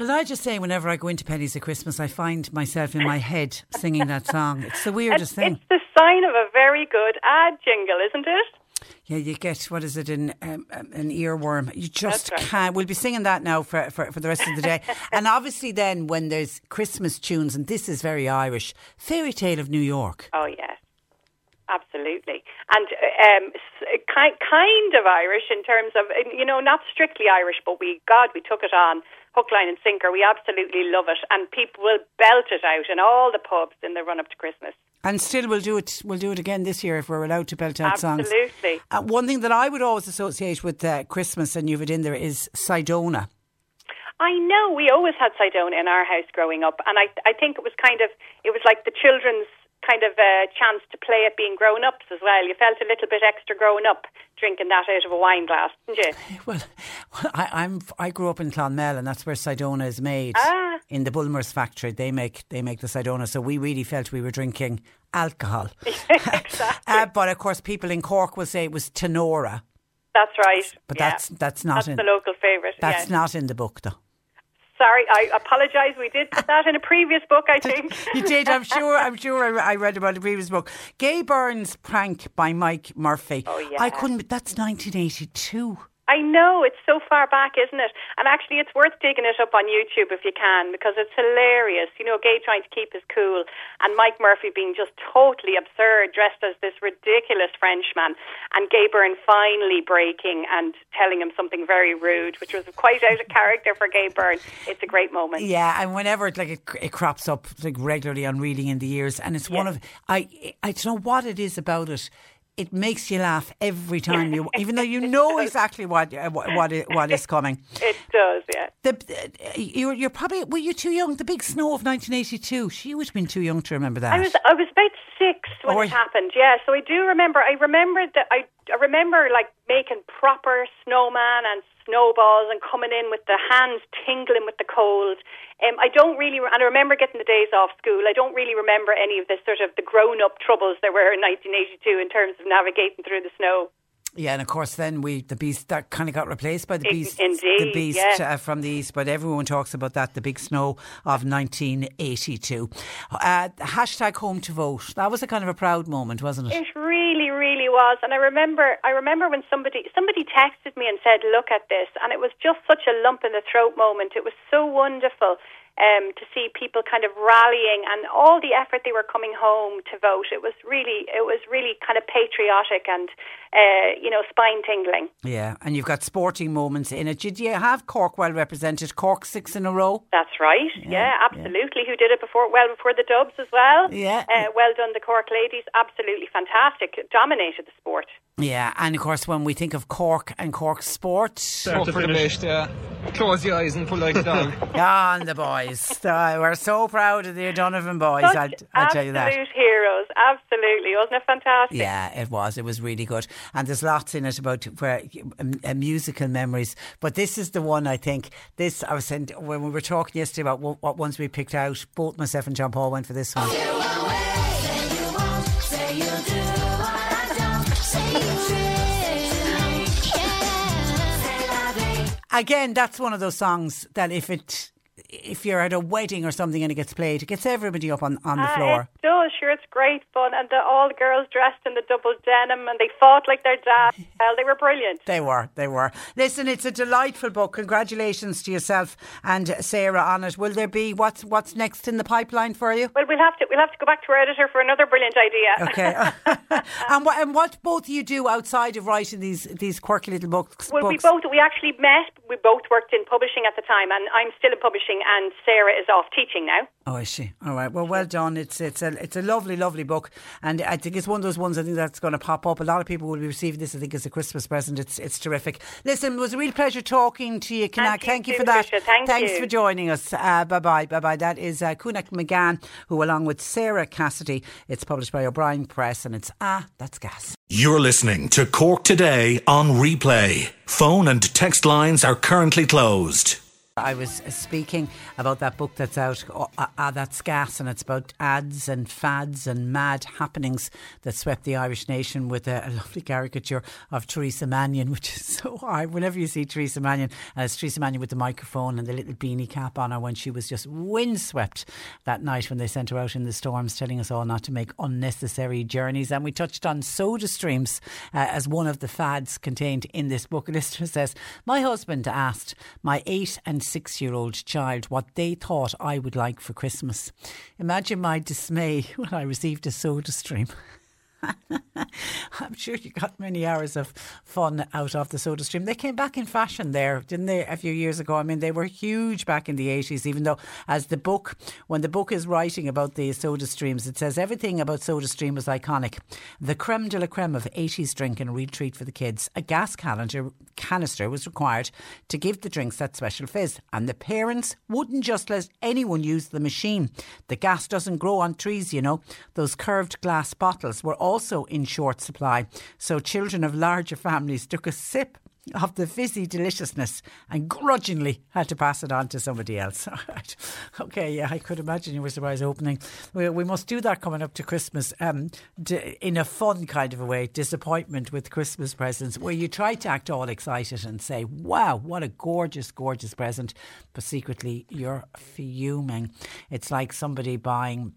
Can I just say, whenever I go into Penneys at Christmas, I find myself in my head singing that song. It's the weirdest It's, thing. it's the sign of a very good ad jingle, isn't it? Yeah, you get what is it an um, um, an earworm? You just right. can't. We'll be singing that now for, for for the rest of the day. and obviously, then when there's Christmas tunes, and this is very Irish, Fairy Tale of New York. Oh yes, absolutely. And um, kind kind of Irish in terms of you know not strictly Irish, but we God we took it on hook, line, and sinker. We absolutely love it, and people will belt it out in all the pubs in the run up to Christmas. And still, we'll do it. We'll do it again this year if we're allowed to belt out Absolutely. songs. Absolutely. Uh, one thing that I would always associate with uh, Christmas, and you've it in there, is Cidona. I know we always had Cidona in our house growing up, and I I think it was kind of it was like the children's kind of a chance to play at being grown ups as well. You felt a little bit extra grown up drinking that out of a wine glass, didn't you? Well, well I, am I grew up in Clonmel, and that's where Cidona is made. Ah. In the Bulmers factory, they make they make the Cidona, so we really felt we were drinking alcohol. exactly. uh, but of course, people in Cork will say it was Tanora. That's right. But yeah. that's that's not that's in the local favourite. That's yeah. not in the book, though. Sorry, I apologise. We did put that in a previous book, I think. you did. I'm sure. I'm sure. I read about the previous book. Gay Byrne's prank by Mike Murphy. Oh yeah. I couldn't. That's 1982. I know it's so far back, isn't it? And actually, it's worth digging it up on YouTube if you can because it's hilarious. You know, Gay trying to keep his cool, and Mike Murphy being just totally absurd, dressed as this ridiculous Frenchman, and Gay Byrne finally breaking and telling him something very rude, which was quite out of character for Gay Byrne. It's a great moment. Yeah, and whenever it, like it, it crops up like regularly on Reeling in the Years, and it's Yeah. one of I I don't know what it is about it. It makes you laugh every time you, even though you know exactly what what what, is coming. It does, yeah. The, you're, you're probably were you too young? The big snow of 1982. She would have been too young to remember that. I was I was about six when it happened. Yeah, so I do remember. I remember that I, I remember like making proper snowman and snowballs and coming in with the hands tingling with the cold. Um, I don't really, and I remember getting the days off school. I don't really remember any of the sort of the grown-up troubles there were in 1982 in terms of navigating through the snow. Yeah, and of course, then we the beast that kind of got replaced by the beast, indeed, the beast yeah. uh, from the east. But everyone talks about that, the big snow of 1982. Uh, hashtag home to vote. That was a kind of a proud moment, wasn't it? It really, really was. And I remember, I remember when somebody somebody texted me and said, "Look at this," and it was just such a lump in the throat moment. It was so wonderful um, to see people kind of rallying and all the effort they were coming home to vote. It was really, it was really kind of patriotic and uh, you know spine tingling. Yeah, and you've got sporting moments in it. Did you have Cork well represented? Cork six in a row. That's right. Yeah, absolutely. Who did it before? Well, before the Dubs as well. Yeah. Uh, well done, the Cork ladies. Absolutely fantastic. It Dominated the sport. Yeah, and of course, when we think of Cork and Cork sport, Hope for the best, yeah. Close your eyes and pull like a dog. on the boys. Uh, we're so proud of the O'Donovan boys. I'll, I'll tell you that. Absolute heroes. Absolutely. Wasn't it fantastic? Yeah, it was. It was really good, and there's lots in it about where um, uh, musical memories. But this is the one I think. This I was saying when we were talking yesterday about what, what ones we picked out. Both myself and John Paul went for this one. Again, that's one of those songs that if it if you're at a wedding or something and it gets played, it gets everybody up on, on the Ah, floor. It does, sure, it's great fun. And the, all the girls dressed in the double denim and they fought like their dad. Well, they were brilliant. They were, they were. Listen, it's a delightful book. Congratulations to yourself and Sarah on it. Will there be what's what's next in the pipeline for you? Well, we'll have to we'll have to go back to our editor for another brilliant idea. Okay. and, what, and what both of you do outside of writing these these quirky little books? Well, we both we actually met. We both worked in publishing at the time, and I'm still in publishing, and Sarah is off teaching now. Oh, is she? All right. Well, well done. It's it's a it's a lovely, lovely book, and I think it's one of those ones I think that's going to pop up. A lot of people will be receiving this. I think as a Christmas present. It's it's terrific. Listen, it was a real pleasure talking to you, Kunak. you Thank you too, for that. Patricia. Thank Thanks you. for joining us. Uh, bye bye. Bye bye. That is uh, Kunak McGann, who along with Sarah Cassidy. It's published by O'Brien Press, and it's ah, that's gas. You're listening to Cork Today on replay. Phone and text lines are currently closed. I was speaking about that book that's out, uh, uh, that's gas, and it's about ads and fads and mad happenings that swept the Irish nation with a, a lovely caricature of Theresa Mannion, which is so hard. Whenever you see Theresa Mannion, it's Theresa Mannion with the microphone and the little beanie cap on her when she was just windswept that night when they sent her out in the storms, telling us all not to make unnecessary journeys. And we touched on soda streams uh, as one of the fads contained in this book. Listener says, My husband asked my eight and six year old child what they thought I would like for Christmas. Imagine my dismay when I received a soda stream. I'm sure you got many hours of fun out of the soda stream. They came back in fashion there, didn't they, a few years ago? I mean, they were huge back in the 80s, even though, as the book, when the book is writing about the soda streams, it says everything about soda stream was iconic. The creme de la creme of 80s drink and a real treat for the kids. A gas calendar, canister was required to give the drinks that special fizz, and the parents wouldn't just let anyone use the machine. The gas doesn't grow on trees, you know. Those curved glass bottles were also in short supply, so children of larger families took a sip of the fizzy deliciousness and grudgingly had to pass it on to somebody else. All right. Okay, yeah, I could imagine you were surprised opening. We, we must do that coming up to Christmas um, d- in a fun kind of a way. Disappointment with Christmas presents, where you try to act all excited and say, wow, what a gorgeous, gorgeous present, but secretly you're fuming. It's like somebody buying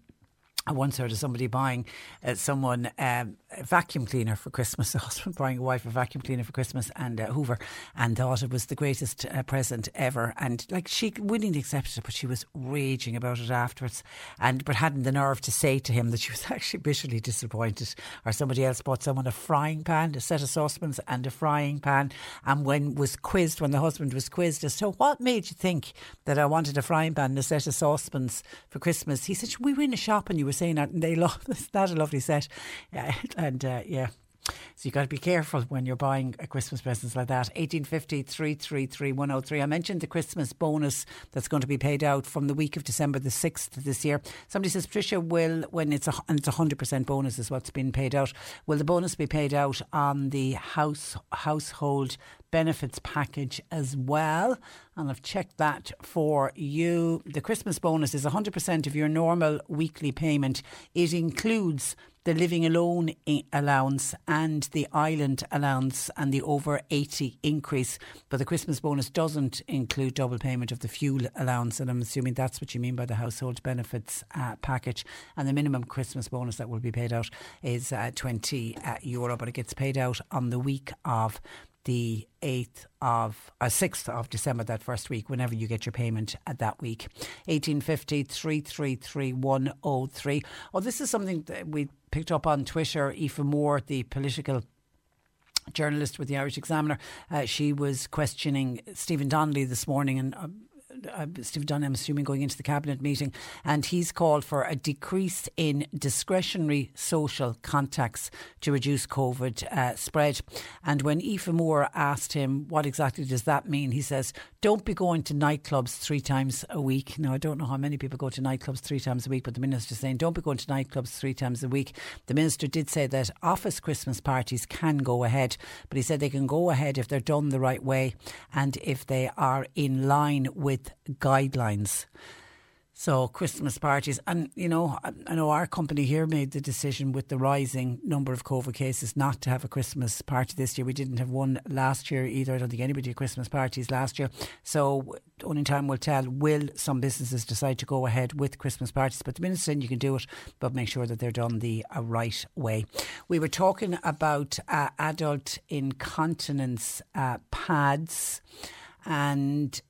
I once heard of somebody buying uh, someone um, a vacuum cleaner for Christmas, a husband buying a wife a vacuum cleaner for Christmas and uh, Hoover, and thought it was the greatest uh, present ever. And like she willingly accepted it, but she was raging about it afterwards, and but hadn't the nerve to say to him that she was actually bitterly disappointed. Or somebody else bought someone a frying pan, a set of saucepans, and a frying pan. And when was quizzed, when the husband was quizzed as to what made you think that I wanted a frying pan and a set of saucepans for Christmas, he said, "We were in a shop and you were saying that, and they love. Not a lovely set, yeah, and uh, yeah. So you've got to be careful when you're buying a Christmas presents like that. 1850 333 103. I mentioned the Christmas bonus that's going to be paid out from the week of December the 6th this year. Somebody says, Patricia, will, when it's a, and it's a 100% bonus is what's been paid out, will the bonus be paid out on the house household benefits package as well. And I've checked that for you. The Christmas bonus is 100% of your normal weekly payment. It includes the living alone allowance and the island allowance and the over 80 increase. But the Christmas bonus doesn't include double payment of the fuel allowance. And I'm assuming that's what you mean by the household benefits uh, package. And the minimum Christmas bonus that will be paid out is uh, 20 uh, euro, but it gets paid out on the week of the 8th of, uh, 6th of December, that first week, whenever you get your payment at that week. 1850 333 103. Oh, this is something that we picked up on Twitter. Aoife Moore, the political journalist with the Irish Examiner, uh, she was questioning Stephen Donnelly this morning and. Uh, uh, Stephen Dunn, I'm assuming, going into the cabinet meeting, and he's called for a decrease in discretionary social contacts to reduce COVID uh, spread. And when Aoife Moore asked him what exactly does that mean, he says, "Don't be going to nightclubs three times a week." Now, I don't know how many people go to nightclubs three times a week, but the minister's saying, "Don't be going to nightclubs three times a week." The minister did say that office Christmas parties can go ahead, but he said they can go ahead if they're done the right way and if they are in line with guidelines. So Christmas parties, and you know, I know our company here made the decision with the rising number of COVID cases not to have a Christmas party this year. We didn't have one last year either. I don't think anybody had Christmas parties last year. So only time will tell. Will some businesses decide to go ahead with Christmas parties? But the minute you can do it, but make sure that they're done the uh, right way. We were talking about uh, adult incontinence uh, pads and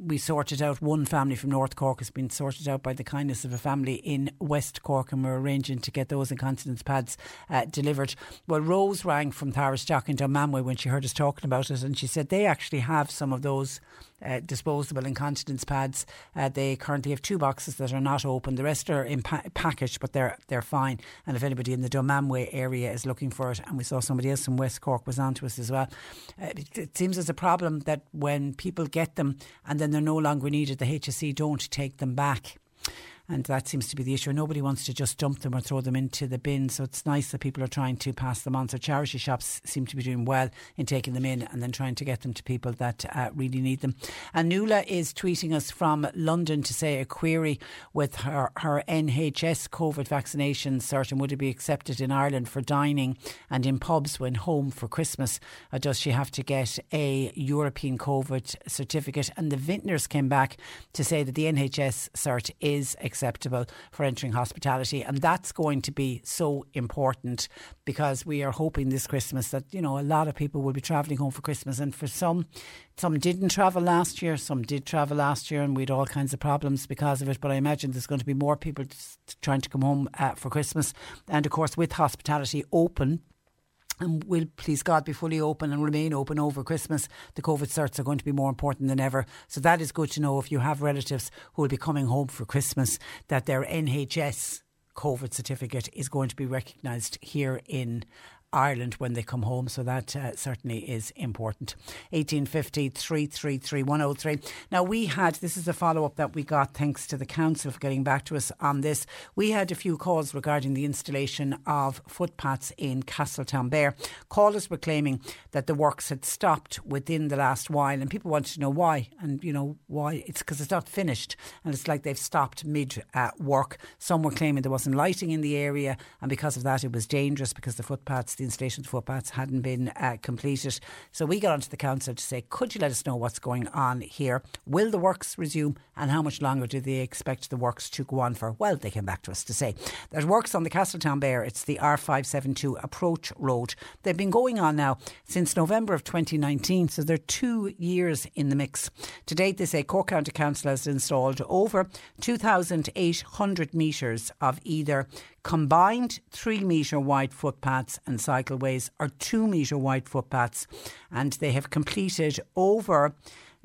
we sorted out one family from North Cork has been sorted out by the kindness of a family in West Cork, and we're arranging to get those incontinence pads uh, delivered. Well, Rose rang from Tavistock in Dunmanway when she heard us talking about it, and she said they actually have some of those uh, disposable incontinence pads. Uh, they currently have two boxes that are not open. The rest are in pa- packaged, but they're they're fine. And if anybody in the Dunmanway area is looking for it, and we saw somebody else from West Cork was on to us as well, uh, it, it, seems as a problem that when people get them and then they're no longer needed, the HSE don't take them back and that seems to be the issue. Nobody wants to just dump them or throw them into the bin, so it's nice that people are trying to pass them on. So charity shops seem to be doing well in taking them in and then trying to get them to people that uh, really need them. And Nuala is tweeting us from London to say a query with her, her NHS COVID vaccination cert and would it be accepted in Ireland for dining and in pubs when home for Christmas? Or does she have to get a European COVID certificate? And the vintners came back to say that the NHS cert is accepted acceptable for entering hospitality. And that's going to be so important because we are hoping this Christmas that, you know, a lot of people will be travelling home for Christmas. And for some, some didn't travel last year, some did travel last year, and we had all kinds of problems because of it. But I imagine there's going to be more people trying to come home uh, for Christmas. And of course, with hospitality open, and will please God be fully open and remain open over Christmas. The COVID certs are going to be more important than ever. So that is good to know if you have relatives who will be coming home for Christmas that their NHS COVID certificate is going to be recognised here in Ireland when they come home. So that uh, certainly is important. 1850 333 103. Now, we had, this is a follow up that we got thanks to the council for getting back to us on this. We had a few calls regarding the installation of footpaths in Castletownbere. Callers were claiming that the works had stopped within the last while, and people wanted to know why. And, you know, why? It's because it's not finished, and it's like they've stopped mid uh, work. Some were claiming there wasn't lighting in the area, and because of that, it was dangerous because the footpaths, the installation of footpaths hadn't been uh, completed. So we got onto the council to say, could you let us know what's going on here? Will the works resume and how much longer do they expect the works to go on for? Well, they came back to us to say there's works on the Castletownbere. It's the R572 approach road. They've been going on now since November of 2019, so they're two years in the mix. To date, they say Cork County Council has installed over 2,800 metres of either combined three metre wide footpaths and cycleways are two metre wide footpaths, and they have completed over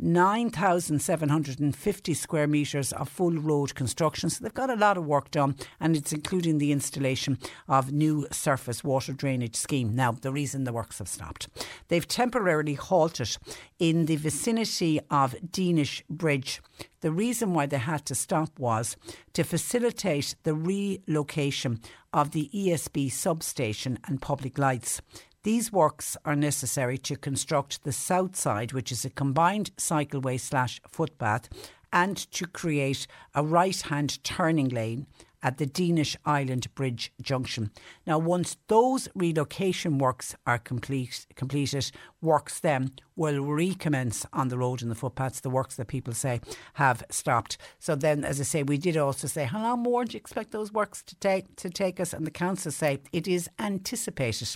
9,750 square metres of full road construction. So they've got a lot of work done, and it's including the installation of new surface water drainage scheme. Now, the reason the works have stopped, they've temporarily halted in the vicinity of Dinish Bridge. The reason why they had to stop was to facilitate the relocation of the ESB substation and public lights. These works are necessary to construct the south side, which is a combined cycleway slash footpath, and to create a right hand turning lane at the Dinish Island Bridge junction. Now, once those relocation works are complete, completed, works then will recommence on the road and the footpaths, the works that people say have stopped. So then, as I say, we did also say, how long more do you expect those works to take to take us? And the council say it is anticipated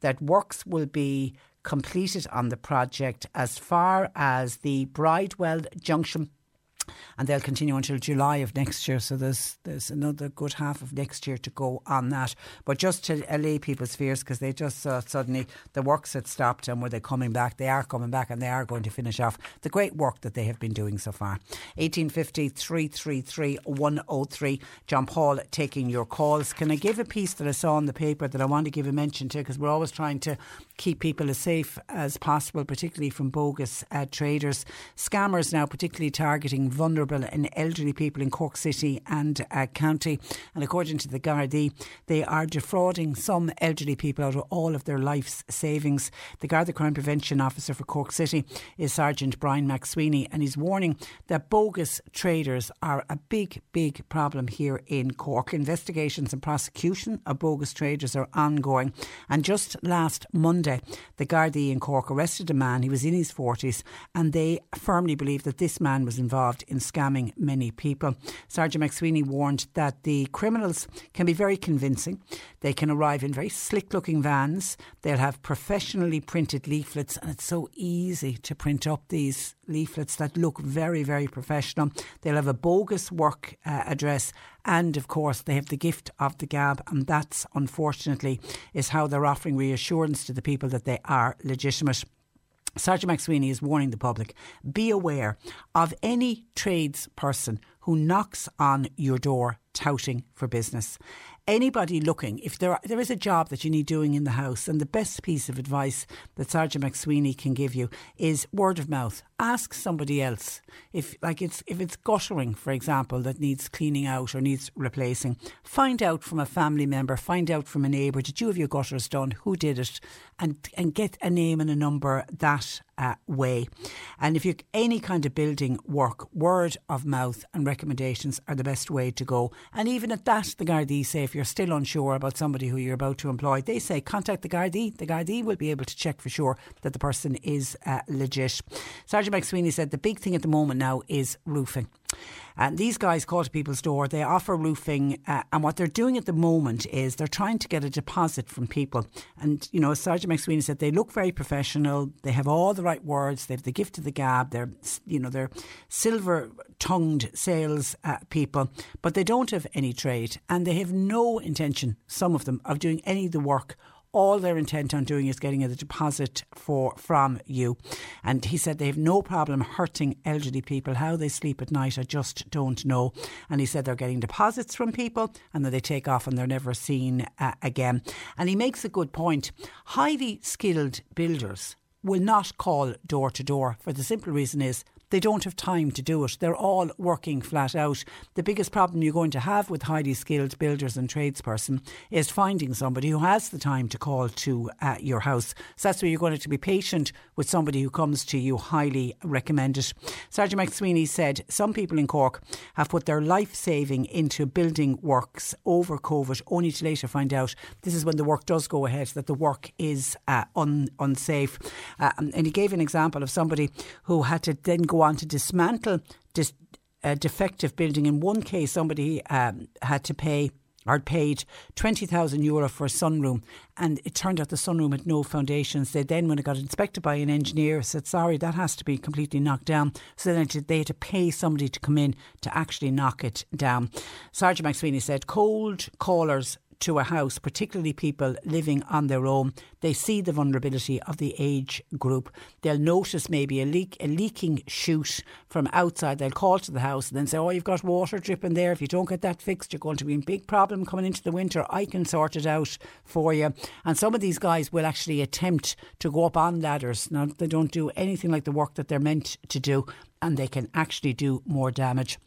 that works will be completed on the project as far as the Bridewell Junction and they'll continue until July of next year. So there's there's another good half of next year to go on that. But just to allay people's fears, because they just uh, suddenly the works had stopped, and were they coming back? They are coming back, and they are going to finish off the great work that they have been doing so far. 1850 333 103. John Paul taking your calls. Can I give a piece that I saw in the paper that I want to give a mention to? Because we're always trying to keep people as safe as possible, particularly from bogus uh, traders. Scammers now, particularly targeting vulnerable and elderly people in Cork City and uh, County. And according to the Gardaí, they are defrauding some elderly people out of all of their life's savings. The Garda Crime Prevention Officer for Cork City is Sergeant Brian McSweeney, and he's warning that bogus traders are a big, big problem here in Cork. Investigations and prosecution of bogus traders are ongoing. And just last Monday, the Gardaí in Cork arrested a man. He was in his 40s, and they firmly believe that this man was involved in scamming many people. Sergeant McSweeney warned that the criminals can be very convincing. They can arrive in very slick looking vans. They'll have professionally printed leaflets, and it's so easy to print up these leaflets that look very, very professional. They'll have a bogus work uh, address, and of course, they have the gift of the gab, and that's unfortunately is how they're offering reassurance to the people that they are legitimate. Sergeant McSweeney is warning the public be aware of any tradesperson who knocks on your door touting for business. Anybody looking, if there, are, there is a job that you need doing in the house, and the best piece of advice that Sergeant McSweeney can give you is word of mouth. Ask somebody else if, like, it's if it's guttering, for example, that needs cleaning out or needs replacing. Find out from a family member, find out from a neighbour. Did you have your gutters done? Who did it? And and get a name and a number that uh, way. And if you any kind of building work, word of mouth and recommendations are the best way to go. And even at that, the Gardaí say if you're still unsure about somebody who you're about to employ, they say contact the Gardaí. The Gardaí will be able to check for sure that the person is uh, legit. Sergeant McSweeney said the big thing at the moment now is roofing. And these guys call to people's door. They offer roofing, uh, and what they're doing at the moment is they're trying to get a deposit from people. And you know, as Sergeant McSweeney said, they look very professional. They have all the right words. They have the gift of the gab. They're you know they're silver tongued sales uh, people, but they don't have any trade, and they have no intention. Some of them of doing any of the work all they're intent on doing is getting a deposit for from you. And he said they have no problem hurting elderly people. How they sleep at night, I just don't know. And he said they're getting deposits from people and then they take off and they're never seen uh, again. And he makes a good point. Highly skilled builders will not call door to door for the simple reason is they don't have time to do it. They're all working flat out. The biggest problem you're going to have with highly skilled builders and tradesperson is finding somebody who has the time to call to uh, your house. So that's where you're going to, to be patient with somebody who comes to you. Highly recommend it. Sergeant McSweeney said some people in Cork have put their life saving into building works over COVID, only to later find out this is when the work does go ahead that the work is uh, un- unsafe. Uh, and he gave an example of somebody who had to then go on to dismantle this uh, defective building. In one case, somebody um, had to pay or paid 20,000 euro for a sunroom and it turned out the sunroom had no foundations. They then, when it got inspected by an engineer, said, sorry, that has to be completely knocked down. So then they had to pay somebody to come in to actually knock it down. Sergeant McSweeney said, cold callers to a house, particularly people living on their own, they see the vulnerability of the age group. They'll notice maybe a leak, a leaking chute from outside. They'll call to the house and then say, "Oh, you've got water dripping there. If you don't get that fixed, you're going to be in big problem coming into the winter. I can sort it out for you." And some of these guys will actually attempt to go up on ladders. Now they don't do anything like the work that they're meant to do, and they can actually do more damage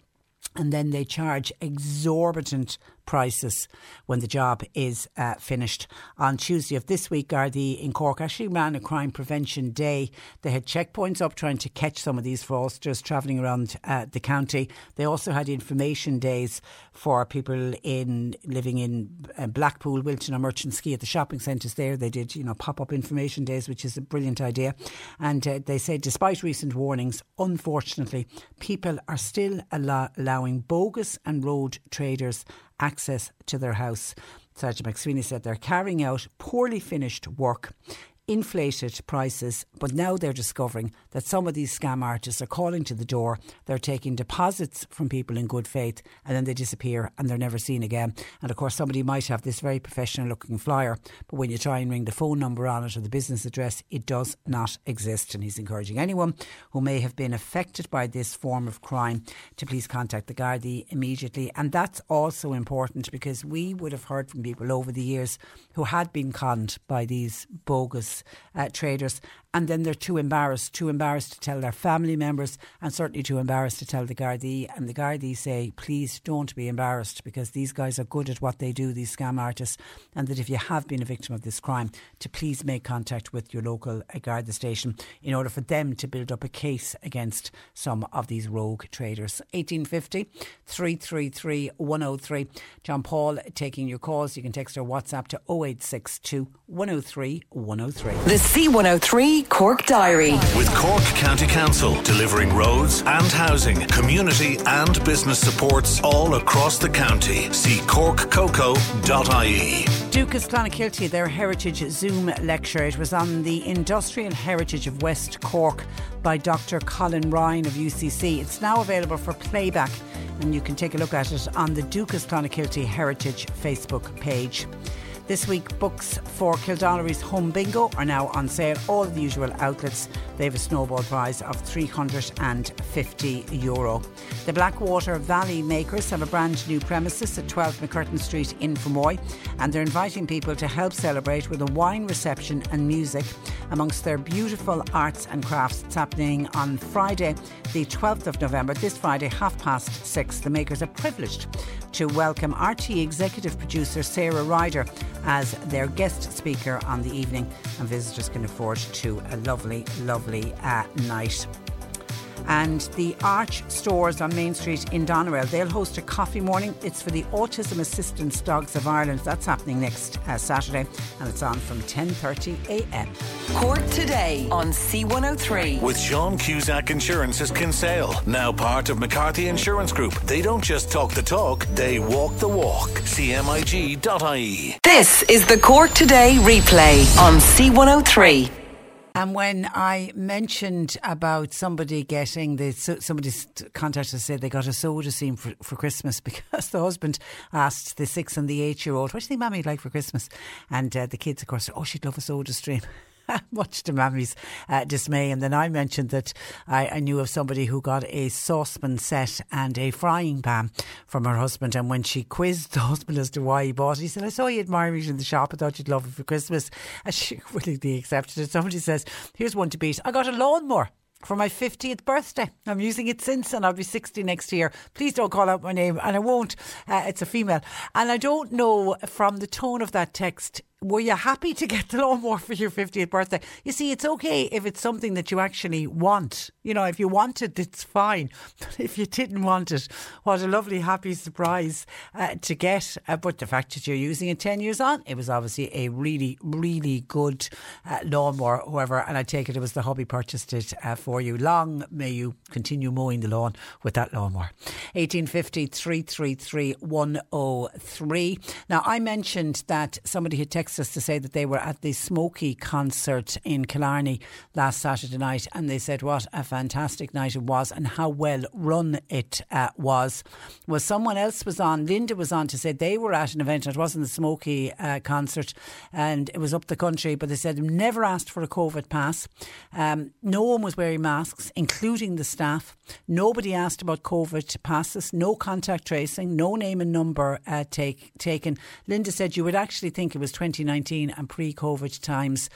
and then they charge exorbitant prices when the job is uh, finished. On Tuesday of this week, Gardaí in Cork actually ran a crime prevention day. They had checkpoints up trying to catch some of these fraudsters travelling around uh, the county. They also had information days for people in living in uh, Blackpool, Wilton, or Merchants Quay at the shopping centres there. They did, you know, pop up information days, which is a brilliant idea. And uh, they said, despite recent warnings, unfortunately, people are still allow- allowing bogus and road traders access to their house. Sergeant McSweeney said they're carrying out poorly finished work inflated prices, but now they're discovering that some of these scam artists are calling to the door, they're taking deposits from people in good faith, and then they disappear and they're never seen again. And of course, somebody might have this very professional looking flyer, but when you try and ring the phone number on it or the business address, it does not exist. And he's encouraging anyone who may have been affected by this form of crime to please contact the Gardaí immediately. And that's also important because we would have heard from people over the years who had been conned by these bogus uh, traders and then they're too embarrassed, too embarrassed to tell their family members, and certainly too embarrassed to tell the Gardaí. And the Gardaí say, please don't be embarrassed because these guys are good at what they do, these scam artists, and that if you have been a victim of this crime, to please make contact with your local uh, Garda station in order for them to build up a case against some of these rogue traders. 1850 333 103. John Paul taking your calls. You can text or WhatsApp to 0862 103 103. The C103 Cork Diary. With Cork County Council delivering roads and housing, community and business supports all across the county. See corkcoco.ie. Dúchas Clonakilty, their Heritage Zoom lecture. It was on the industrial heritage of West Cork by Dr. Colin Ryan of UCC. It's now available for playback and you can take a look at it on the Dúchas Clonakilty Heritage Facebook page. This week, books for Kildonnery's Home Bingo are now on sale. All the usual outlets. They have a snowball prize of €350. Euro. The Blackwater Valley Makers have a brand new premises at 12 McCurtain Street in Fermoy, and they're inviting people to help celebrate with a wine reception and music amongst their beautiful arts and crafts. It's happening on Friday, the 12th of November, this Friday, half past six. The makers are privileged to welcome RTÉ executive producer Sarah Ryder as their guest speaker on the evening, and visitors can afford to a lovely, lovely uh, night. And the Arch stores on Main Street in Doneraile, they'll host a coffee morning. It's for the Autism Assistance Dogs of Ireland. That's happening next uh, Saturday and it's on from 10.30am. Cork today on C103. With Sean Cusack Insurance's Kinsale, now part of McCarthy Insurance Group. They don't just talk the talk, they walk the walk. CMIG.ie. This is the Cork Today replay on C103. And when I mentioned about somebody getting the somebody contacted said they got a soda stream for, for Christmas because the husband asked the six and the eight year old, "What do you think, Mammy, would like for Christmas?" And uh, the kids, of course, said, "Oh, she'd love a soda stream." much to Mammy's uh, dismay. And then I mentioned that I, I, knew of somebody who got a saucepan set and a frying pan from her husband. And when she quizzed the husband as to why he bought it, he said, I saw you admiring it in the shop. I thought you'd love it for Christmas. And she willingly accepted it. Somebody says, Here's one to beat. I got a lawnmower for my 50th birthday. I'm using it since and I'll be 60 next year. Please don't call out my name and I won't. Uh, it's a female. And I don't know from the tone of that text were you happy to get the lawnmower for your 50th birthday? You see, it's okay if it's something that you actually want. You know, if you want it, it's fine. But if you didn't want it, what a lovely, happy surprise uh, to get. Uh, but the fact that you're using it 10 years on, it was obviously a really, really good uh, lawnmower, whoever. And I take it it was the hobby purchased it uh, for you. Long may you continue mowing the lawn with that lawnmower. 1850 333 103. Now, I mentioned that somebody had texted us to say that they were at the Smokie concert in Killarney last Saturday night, and they said what a fantastic night it was and how well run it uh, was. Was someone else was on? Linda was on to say they were at an event. It wasn't the Smokie uh, concert, and it was up the country. But they said never asked for a COVID pass. Um, no one was wearing masks, including the staff. Nobody asked about COVID passes. No contact tracing. No name and number uh, take taken. Linda said you would actually think it was 20 2019 and pre COVID times,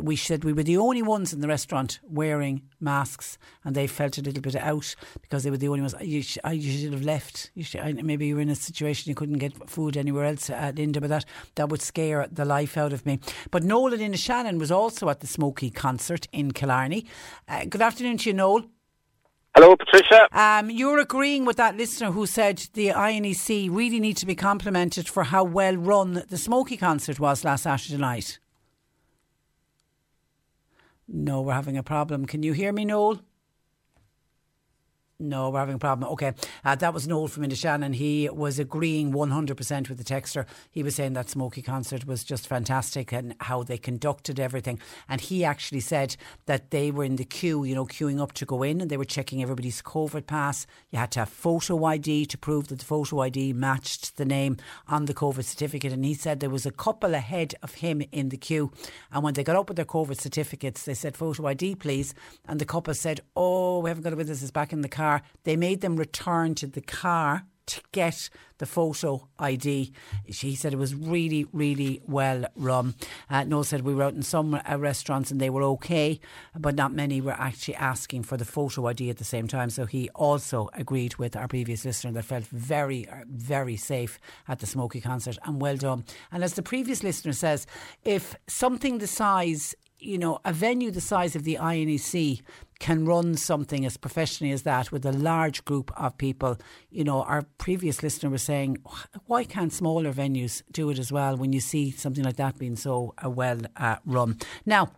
we said we were the only ones in the restaurant wearing masks and they felt a little bit out because they were the only ones. You, sh- you should have left. You maybe you were in a situation you couldn't get food anywhere else, uh, Linda, but that, that would scare the life out of me. But Nolan in Shannon was also at the Smokie concert in Killarney. Uh, good afternoon to you, Noel. Hello, Patricia. Um, you're agreeing with that listener who said the INEC really need to be complimented for how well run the Smokie concert was last Saturday night. No, we're having a problem. Can you hear me, Noel? No, we're having a problem. Okay. Uh, that was Noel from Innishannon. He was agreeing 100% with the texter. He was saying that Smokie concert was just fantastic and how they conducted everything. And he actually said that they were in the queue, you know, queuing up to go in and they were checking everybody's COVID pass. You had to have photo ID to prove that the photo ID matched the name on the COVID certificate. And he said there was a couple ahead of him in the queue. And when they got up with their COVID certificates, they said, photo ID, please. And the couple said, oh, we haven't got it with us, it's back in the car car. They made them return to the car to get the photo ID. She said it was really, really well run. Uh, Noel said we were out in some uh, restaurants and they were okay, but not many were actually asking for the photo ID at the same time. So he also agreed with our previous listener that felt very, uh, very safe at the Smokie concert and well done. And as the previous listener says, if something the size you know, a venue the size of the INEC can run something as professionally as that with a large group of people. You know, our previous listener was saying, why can't smaller venues do it as well when you see something like that being so uh, well uh, run? Now,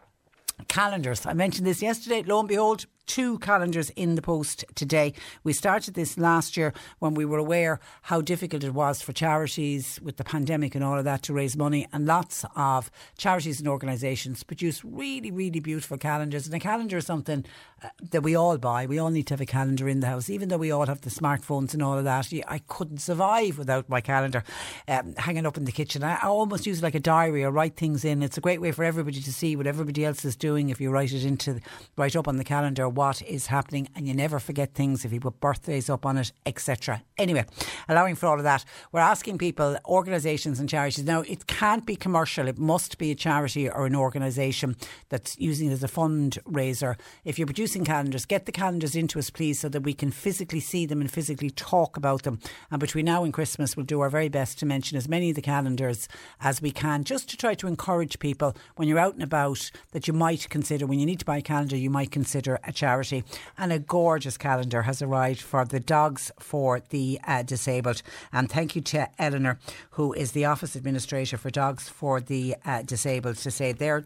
calendars. I mentioned this yesterday. Lo and behold, two calendars in the post today. We started this last year when we were aware how difficult it was for charities with the pandemic and all of that to raise money. And lots of charities and organisations produce really, really beautiful calendars. And a calendar is something uh, that we all buy. We all need to have a calendar in the house, even though we all have the smartphones and all of that. I couldn't survive without my calendar um, hanging up in the kitchen. I, I almost use it like a diary. I write things in. It's a great way for everybody to see what everybody else is doing if you write it into write up on the calendar what is happening, and you never forget things if you put birthdays up on it, etc. Anyway, allowing for all of that, we're asking people, organisations and charities. Now, it can't be commercial; it must be a charity or an organisation that's using it as a fundraiser. If you're producing calendars, get the calendars into us, please, so that we can physically see them and physically talk about them. And between now and Christmas, we'll do our very best to mention as many of the calendars as we can, just to try to encourage people when you're out and about that you might consider when you need to buy a calendar, you might consider a charity charity. And a gorgeous calendar has arrived for the Dogs for the uh, Disabled. And thank you to Eleanor, who is the Office Administrator for Dogs for the uh, Disabled, to say their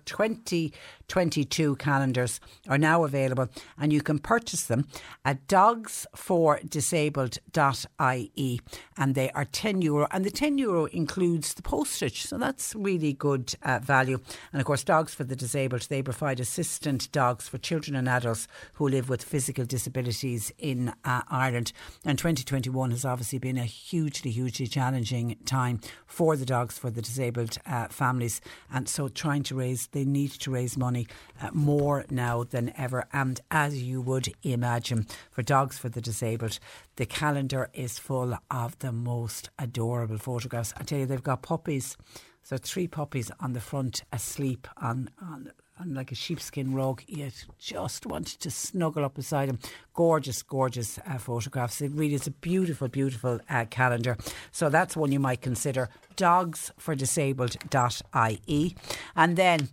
2022 calendars are now available and you can purchase them at dogsfordisabled.ie and they are 10 euro and the 10 euro includes the postage so that's really good uh, value. And of course dogs for the disabled they provide assistant dogs for children and adults who live with physical disabilities in uh, Ireland. And 2021 has obviously been a hugely hugely challenging time for the dogs for the disabled uh, families and so trying to raise they need to raise money uh, more now than ever and as you would imagine for dogs for the disabled the calendar is full of the most adorable photographs. I tell you, they've got puppies. So three puppies on the front asleep on, on, on like a sheepskin rug. You just wanted to snuggle up beside them. Gorgeous, gorgeous uh, photographs. It really is a beautiful, beautiful uh, calendar. So that's one you might consider. Dogsfordisabled.ie. And then,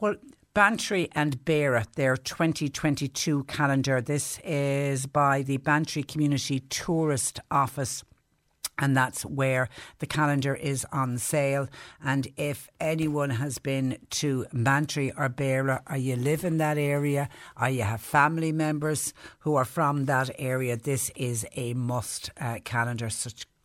well, Bantry and Beara, their 2022 calendar. This is by the Bantry Community Tourist Office and that's where the calendar is on sale. And if anyone has been to Bantry or Beara, or you live in that area, or you have family members who are from that area, this is a must uh, calendar.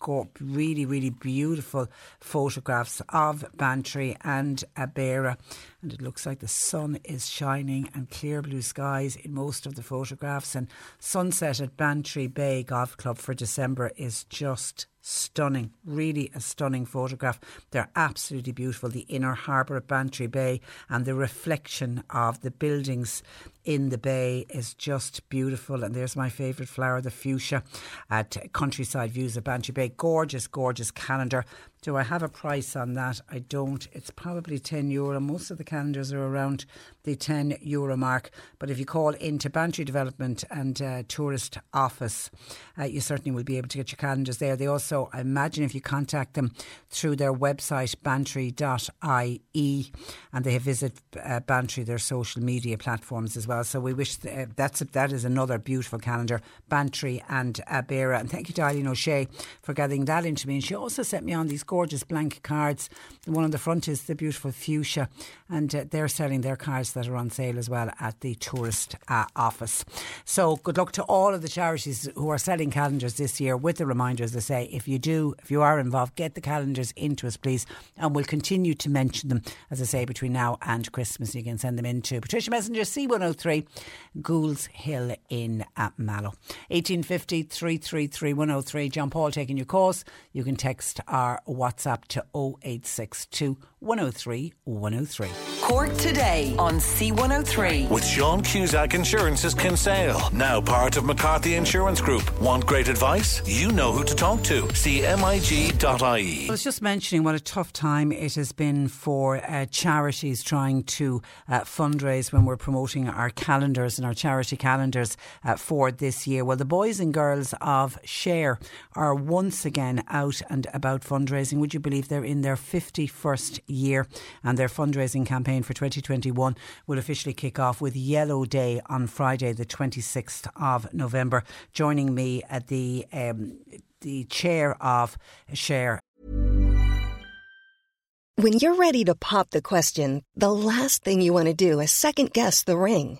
Such really, really beautiful photographs of Bantry and Beara. And it looks like the sun is shining and clear blue skies in most of the photographs. And sunset at Bantry Bay Golf Club for December is just stunning, really a stunning photograph. They're absolutely beautiful. The inner harbour of Bantry Bay and the reflection of the buildings in the bay is just beautiful. And there's my favourite flower, the fuchsia, at Countryside Views of Bantry Bay. Gorgeous, gorgeous calendar. Do I have a price on that? I don't. It's probably 10 euro. Most of the calendars are around the 10 euro mark. But if you call into Bantry Development and uh, Tourist Office, uh, you certainly will be able to get your calendars there. They also, I imagine, if you contact them through their website, bantry.ie, and they have visited uh, Bantry, their social media platforms as well. So we wish th- uh, that's that is another beautiful calendar, Bantry and Beara. And thank you to Eileen O'Shea for getting that into me. And she also sent me on these gorgeous blank cards. The one on the front is the beautiful fuchsia, and uh, they're selling their cards that are on sale as well at the tourist uh, office. So good luck to all of the charities who are selling calendars this year. With the reminder, as I say, if you do, if you are involved, get the calendars into us, please, and we'll continue to mention them as I say between now and Christmas. You can send them in to Patricia Messenger C103, Goulds Hill in uh, Mallow. 1850 333 103. John Paul taking your calls. You can text our WhatsApp to 0862 103 103. Cork today on C103. With Sean Cusack Insurance's Kinsale, now part of McCarthy Insurance Group. Want great advice? You know who to talk to. CMIG.ie. I was just mentioning what a tough time it has been for uh, charities trying to uh, fundraise when we're promoting our calendars and our charity calendars uh, for this year. Well, the boys and girls of Share are once again out and about fundraising. Would you believe they're in their 51st year? And their fundraising campaign for 2021 will officially kick off with Yellow Day on Friday, the 26th of November. Joining me at the um, the chair of Share When you're ready to pop the question, the last thing you want to do is second guess the ring.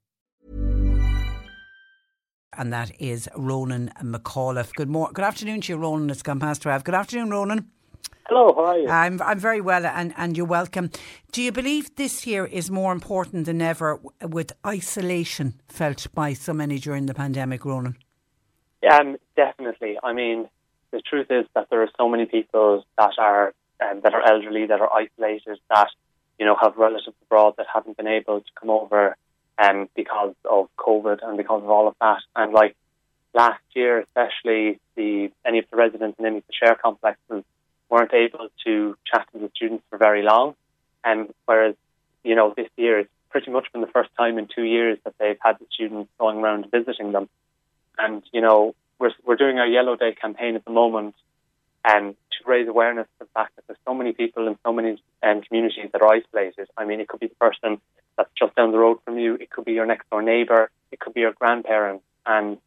And that is Ronan McAuliffe. Good morning. Good afternoon to you, Ronan. It's gone past 12. Good afternoon, Ronan. Hello, how are you? I'm, I'm very well and, and you're welcome. Do you believe this year is more important than ever with isolation felt by so many during the pandemic, Ronan? Um, definitely. I mean, the truth is that there are so many people that are um, that are elderly, that are isolated, that you know have relatives abroad that haven't been able to come over um, because of COVID and because of all of that. And like last year, especially the any of the residents in any of the share complexes weren't able to chat to the students for very long. And whereas, you know, this year it's pretty much been the first time in two years that they've had the students going around visiting them. And, you know, we're, we're doing our Yellow Day campaign at the moment and to raise awareness of the fact that there's so many people in so many um, communities that are isolated. I mean, it could be the person that's just down the road from you, it could be your next door neighbour, it could be your grandparents. And,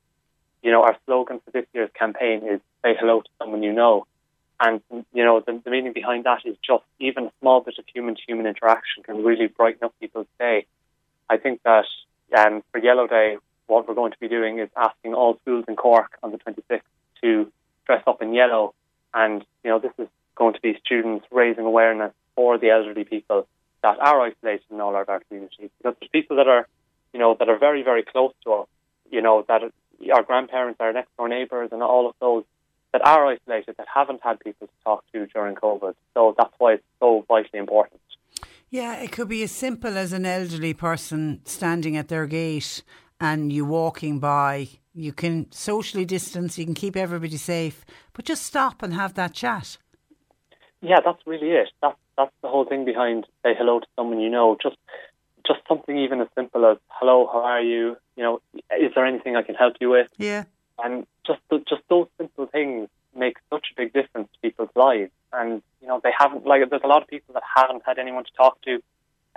you know, our slogan for this year's campaign is say hello to someone you know. And, you know, the, the meaning behind that is just even a small bit of human to human interaction can really brighten up people's day. I think that um, for Yellow Day, what we're going to be doing is asking all schools in Cork on the 26th to dress up in yellow. And, you know, this is going to be students raising awareness for the elderly people that are isolated in all of our communities. Because there's people that are, you know, that are very, very close to us, you know, that our grandparents, our next door neighbours, and all of those that are isolated, that haven't had people to talk to during COVID. So that's why it's so vitally important. Yeah, it could be as simple as an elderly person standing at their gate and you walking by. You can socially distance, you can keep everybody safe, but just stop and have that chat. Yeah, that's really it. That's that's the whole thing behind say hello to someone you know. Just just something even as simple as hello, how are you? You know, is there anything I can help you with? Yeah. And just just those simple things make such a big difference to people's lives. And you know, they haven't like there's a lot of people that haven't had anyone to talk to,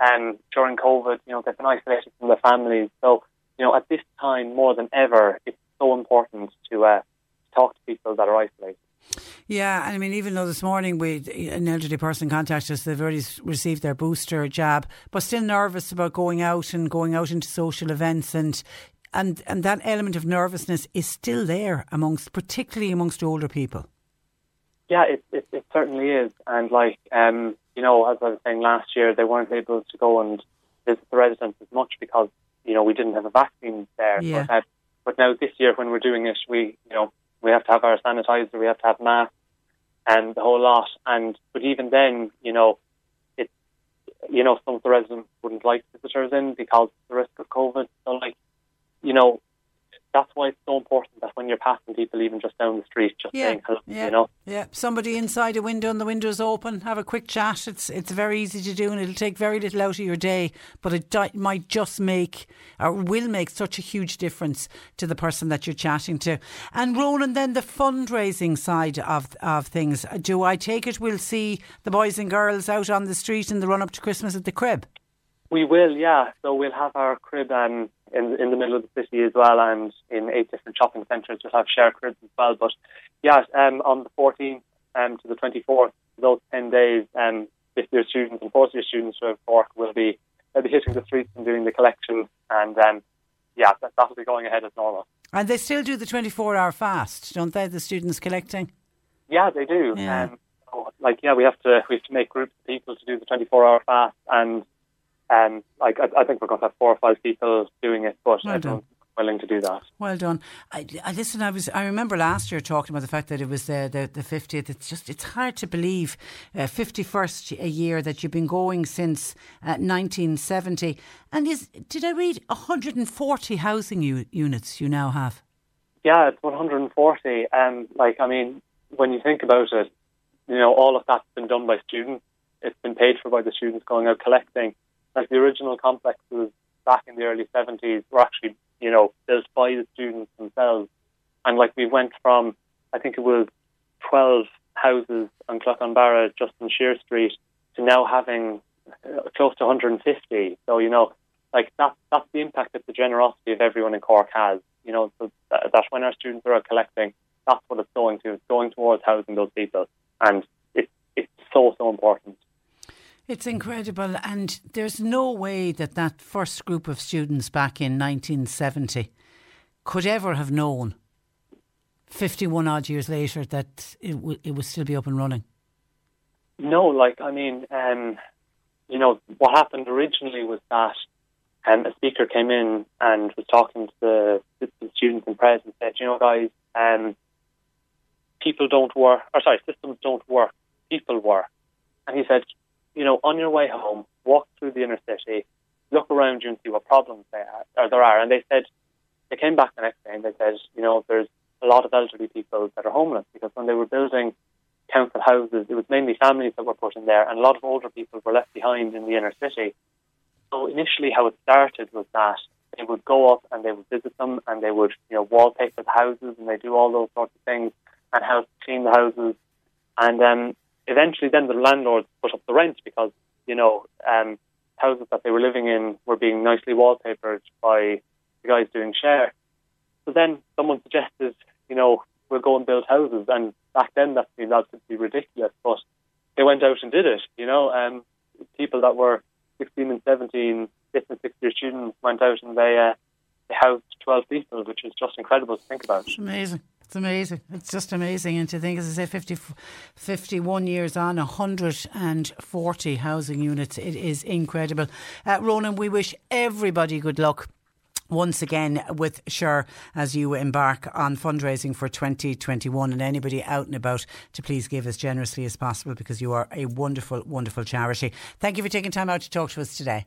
and um, during COVID, you know, they've been isolated from their families. So you know, at this time more than ever, it's so important to uh, talk to people that are isolated. Yeah, and I mean, even though this morning we an elderly person contacted us, they've already received their booster jab, but still nervous about going out and going out into social events, and and and that element of nervousness is still there amongst, particularly amongst older people. Yeah, it it, it certainly is, and like um, you know, as I was saying last year, they weren't able to go and visit the residents as much because you know we didn't have a vaccine there. Yeah. But, uh, but now this year, when we're doing it, we you know we have to have our sanitizer, we have to have masks, and the whole lot. And but even then, you know, it you know some of the residents wouldn't like visitors in because the risk of COVID. So like you know, that's why it's so important that when you're passing people, even just down the street, just yeah, saying hello, yeah, you know. Yeah, somebody inside a window and the window's open, have a quick chat. It's it's very easy to do and it'll take very little out of your day, but it di- might just make or will make such a huge difference to the person that you're chatting to. And Ronan, then the fundraising side of of things. Do I take it we'll see the boys and girls out on the street in the run up to Christmas at the crib? We will, yeah. So we'll have our crib um, in in the middle of the city as well, and in eight different shopping centres. We'll have share cribs as well. But yeah, um, on the 14th um, to the 24th, those 10 days, um, fifth year students and fourth year students from Cork will be they'll be hitting the streets and doing the collection, and um, yeah, that, that'll be going ahead as normal. And they still do the 24 hour fast, don't they? The students collecting. Yeah, they do. Yeah. Um, like, yeah, we have to we have to make groups of people to do the 24 hour fast, and um, like I, I think we're going to have four or five people doing it, but Well done. everyone's willing to do that. Well done. I, I listen. I was. I remember last year talking about the fact that it was the the, the 50th. It's just. It's hard to believe. Uh, 51st a year that you've been going since uh, 1970. And is did I read 140 housing u- units you now have? Yeah, it's 140. Um, like, I mean, when you think about it, you know, all of that's been done by students. It's been paid for by the students going out collecting. Like the original complexes back in the early 70s were actually, you know, built by the students themselves. And like we went from, I think it was 12 houses on Clough-on-Barra, just on Sheares Street, to now having uh, close to 150. So, you know, like that, that's the impact that the generosity of everyone in Cork has. You know, so that, when our students are out collecting, that's what it's going to. It's going towards housing those people. And it's, it's so, so important. It's incredible, and there's no way that that first group of students back in 1970 could ever have known 51 odd years later that it, w- it would still be up and running. No, like, I mean, um, you know, what happened originally was that um, a speaker came in and was talking to the, the students in Pres and said, you know, guys, um, people don't work, or sorry, systems don't work, people work. And he said, you know, on your way home, walk through the inner city, look around you and see what problems there are, or there are. And they said, they came back the next day and they said, you know, there's a lot of elderly people that are homeless because when they were building council houses, it was mainly families that were put in there, and a lot of older people were left behind in the inner city. So initially, how it started was that they would go up and they would visit them, and they would, you know, wallpaper the houses, and they do all those sorts of things, and help clean the houses. And um, eventually, then the landlords put up the rent because, you know, um, houses that they were living in were being nicely wallpapered by the guys doing share. So then someone suggested, you know, we'll go and build houses. And back then that seemed absolutely ridiculous, but they went out and did it, you know. Um, people that were 16 and 17, 15 and 16 year students went out and they, uh, they housed 12 people, which is just incredible to think about. It's amazing. It's amazing. It's just amazing. And to think, as I say, 50, 51 years on, 140 housing units. It is incredible. Uh, Ronan, we wish everybody good luck once again with Share as you embark on fundraising for 2021 and anybody out and about to please give as generously as possible because you are a wonderful, wonderful charity. Thank you for taking time out to talk to us today.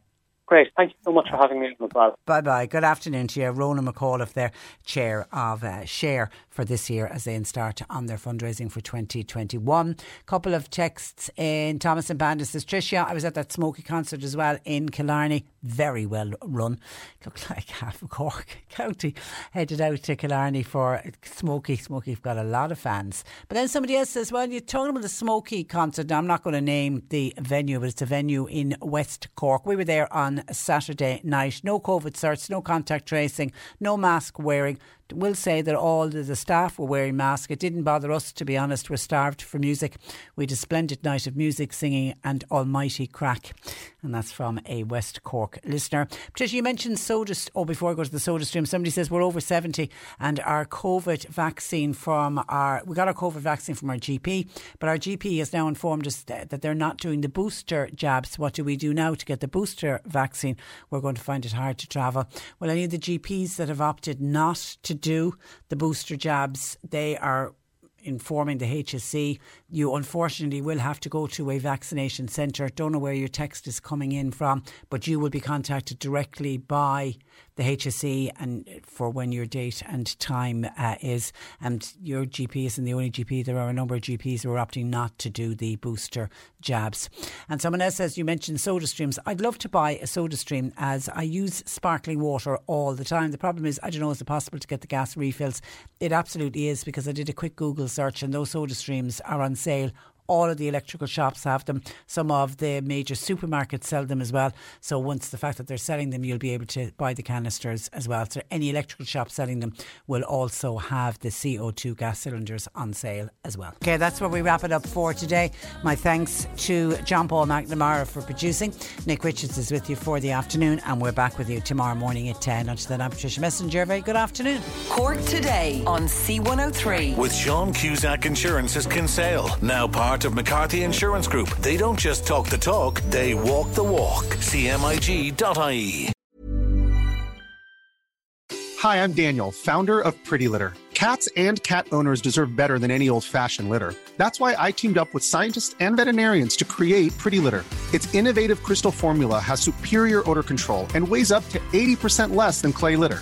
Great. Thank you so much for having me as well. Bye bye. Good afternoon to you. Ronan McAuliffe, their chair of uh, Share for this year as they start on their fundraising for 2021. Couple of texts in Thomas and Bandit says, Tricia, I was at that Smokie concert as well in Killarney. Very well run. Looked like half of Cork County headed out to Killarney for Smokie. Smokie've got a lot of fans. But then somebody else says, well, you're talking about the Smokie concert. Now, I'm not going to name the venue, but it's a venue in West Cork. We were there on Saturday night. No COVID certs, no contact tracing, no mask wearing, will say that all the staff were wearing masks. It didn't bother us, to be honest. We're starved for music. We had a splendid night of music, singing, and almighty crack. And that's from a West Cork listener. Patricia, you mentioned soda. Oh, before I go to the soda stream, somebody says we're over 70 and our COVID vaccine from our, we got our COVID vaccine from our GP, but our GP has now informed us that they're not doing the booster jabs. What do we do now to get the booster vaccine? We're going to find it hard to travel. Well, any of the GPs that have opted not to do the booster jabs, they are informing the HSE, You unfortunately will have to go to a vaccination centre. Don't know where your text is coming in from, but you will be contacted directly by the HSE and for when your date and time uh, is. And your GP isn't the only GP. There are a number of GPs who are opting not to do the booster jabs. And someone else says, you mentioned soda streams. I'd love to buy a soda stream as I use sparkling water all the time. The problem is, I don't know, is it possible to get the gas refills? It absolutely is because I did a quick Google search and those soda streams are on sale all of the electrical shops have them. Some of the major supermarkets sell them as well. So once the fact that they're selling them, you'll be able to buy the canisters as well. So any electrical shop selling them will also have the CO2 gas cylinders on sale as well. Okay, that's where we wrap it up for today. My thanks to John Paul McNamara for producing. Nick Richards is with you for the afternoon, and we're back with you tomorrow morning at 10. Until then, I'm Patricia Messenger. Very good afternoon. Cork today on C103. With Sean Cusack Insurance's Kinsale, now part of McCarthy Insurance Group. They don't just talk the talk, they walk the walk. CMIG.ie. Hi, I'm Daniel, founder of Pretty Litter. Cats and cat owners deserve better than any old fashioned litter. That's why I teamed up with scientists and veterinarians to create Pretty Litter. Its innovative crystal formula has superior odor control and weighs up to 80% less than clay litter.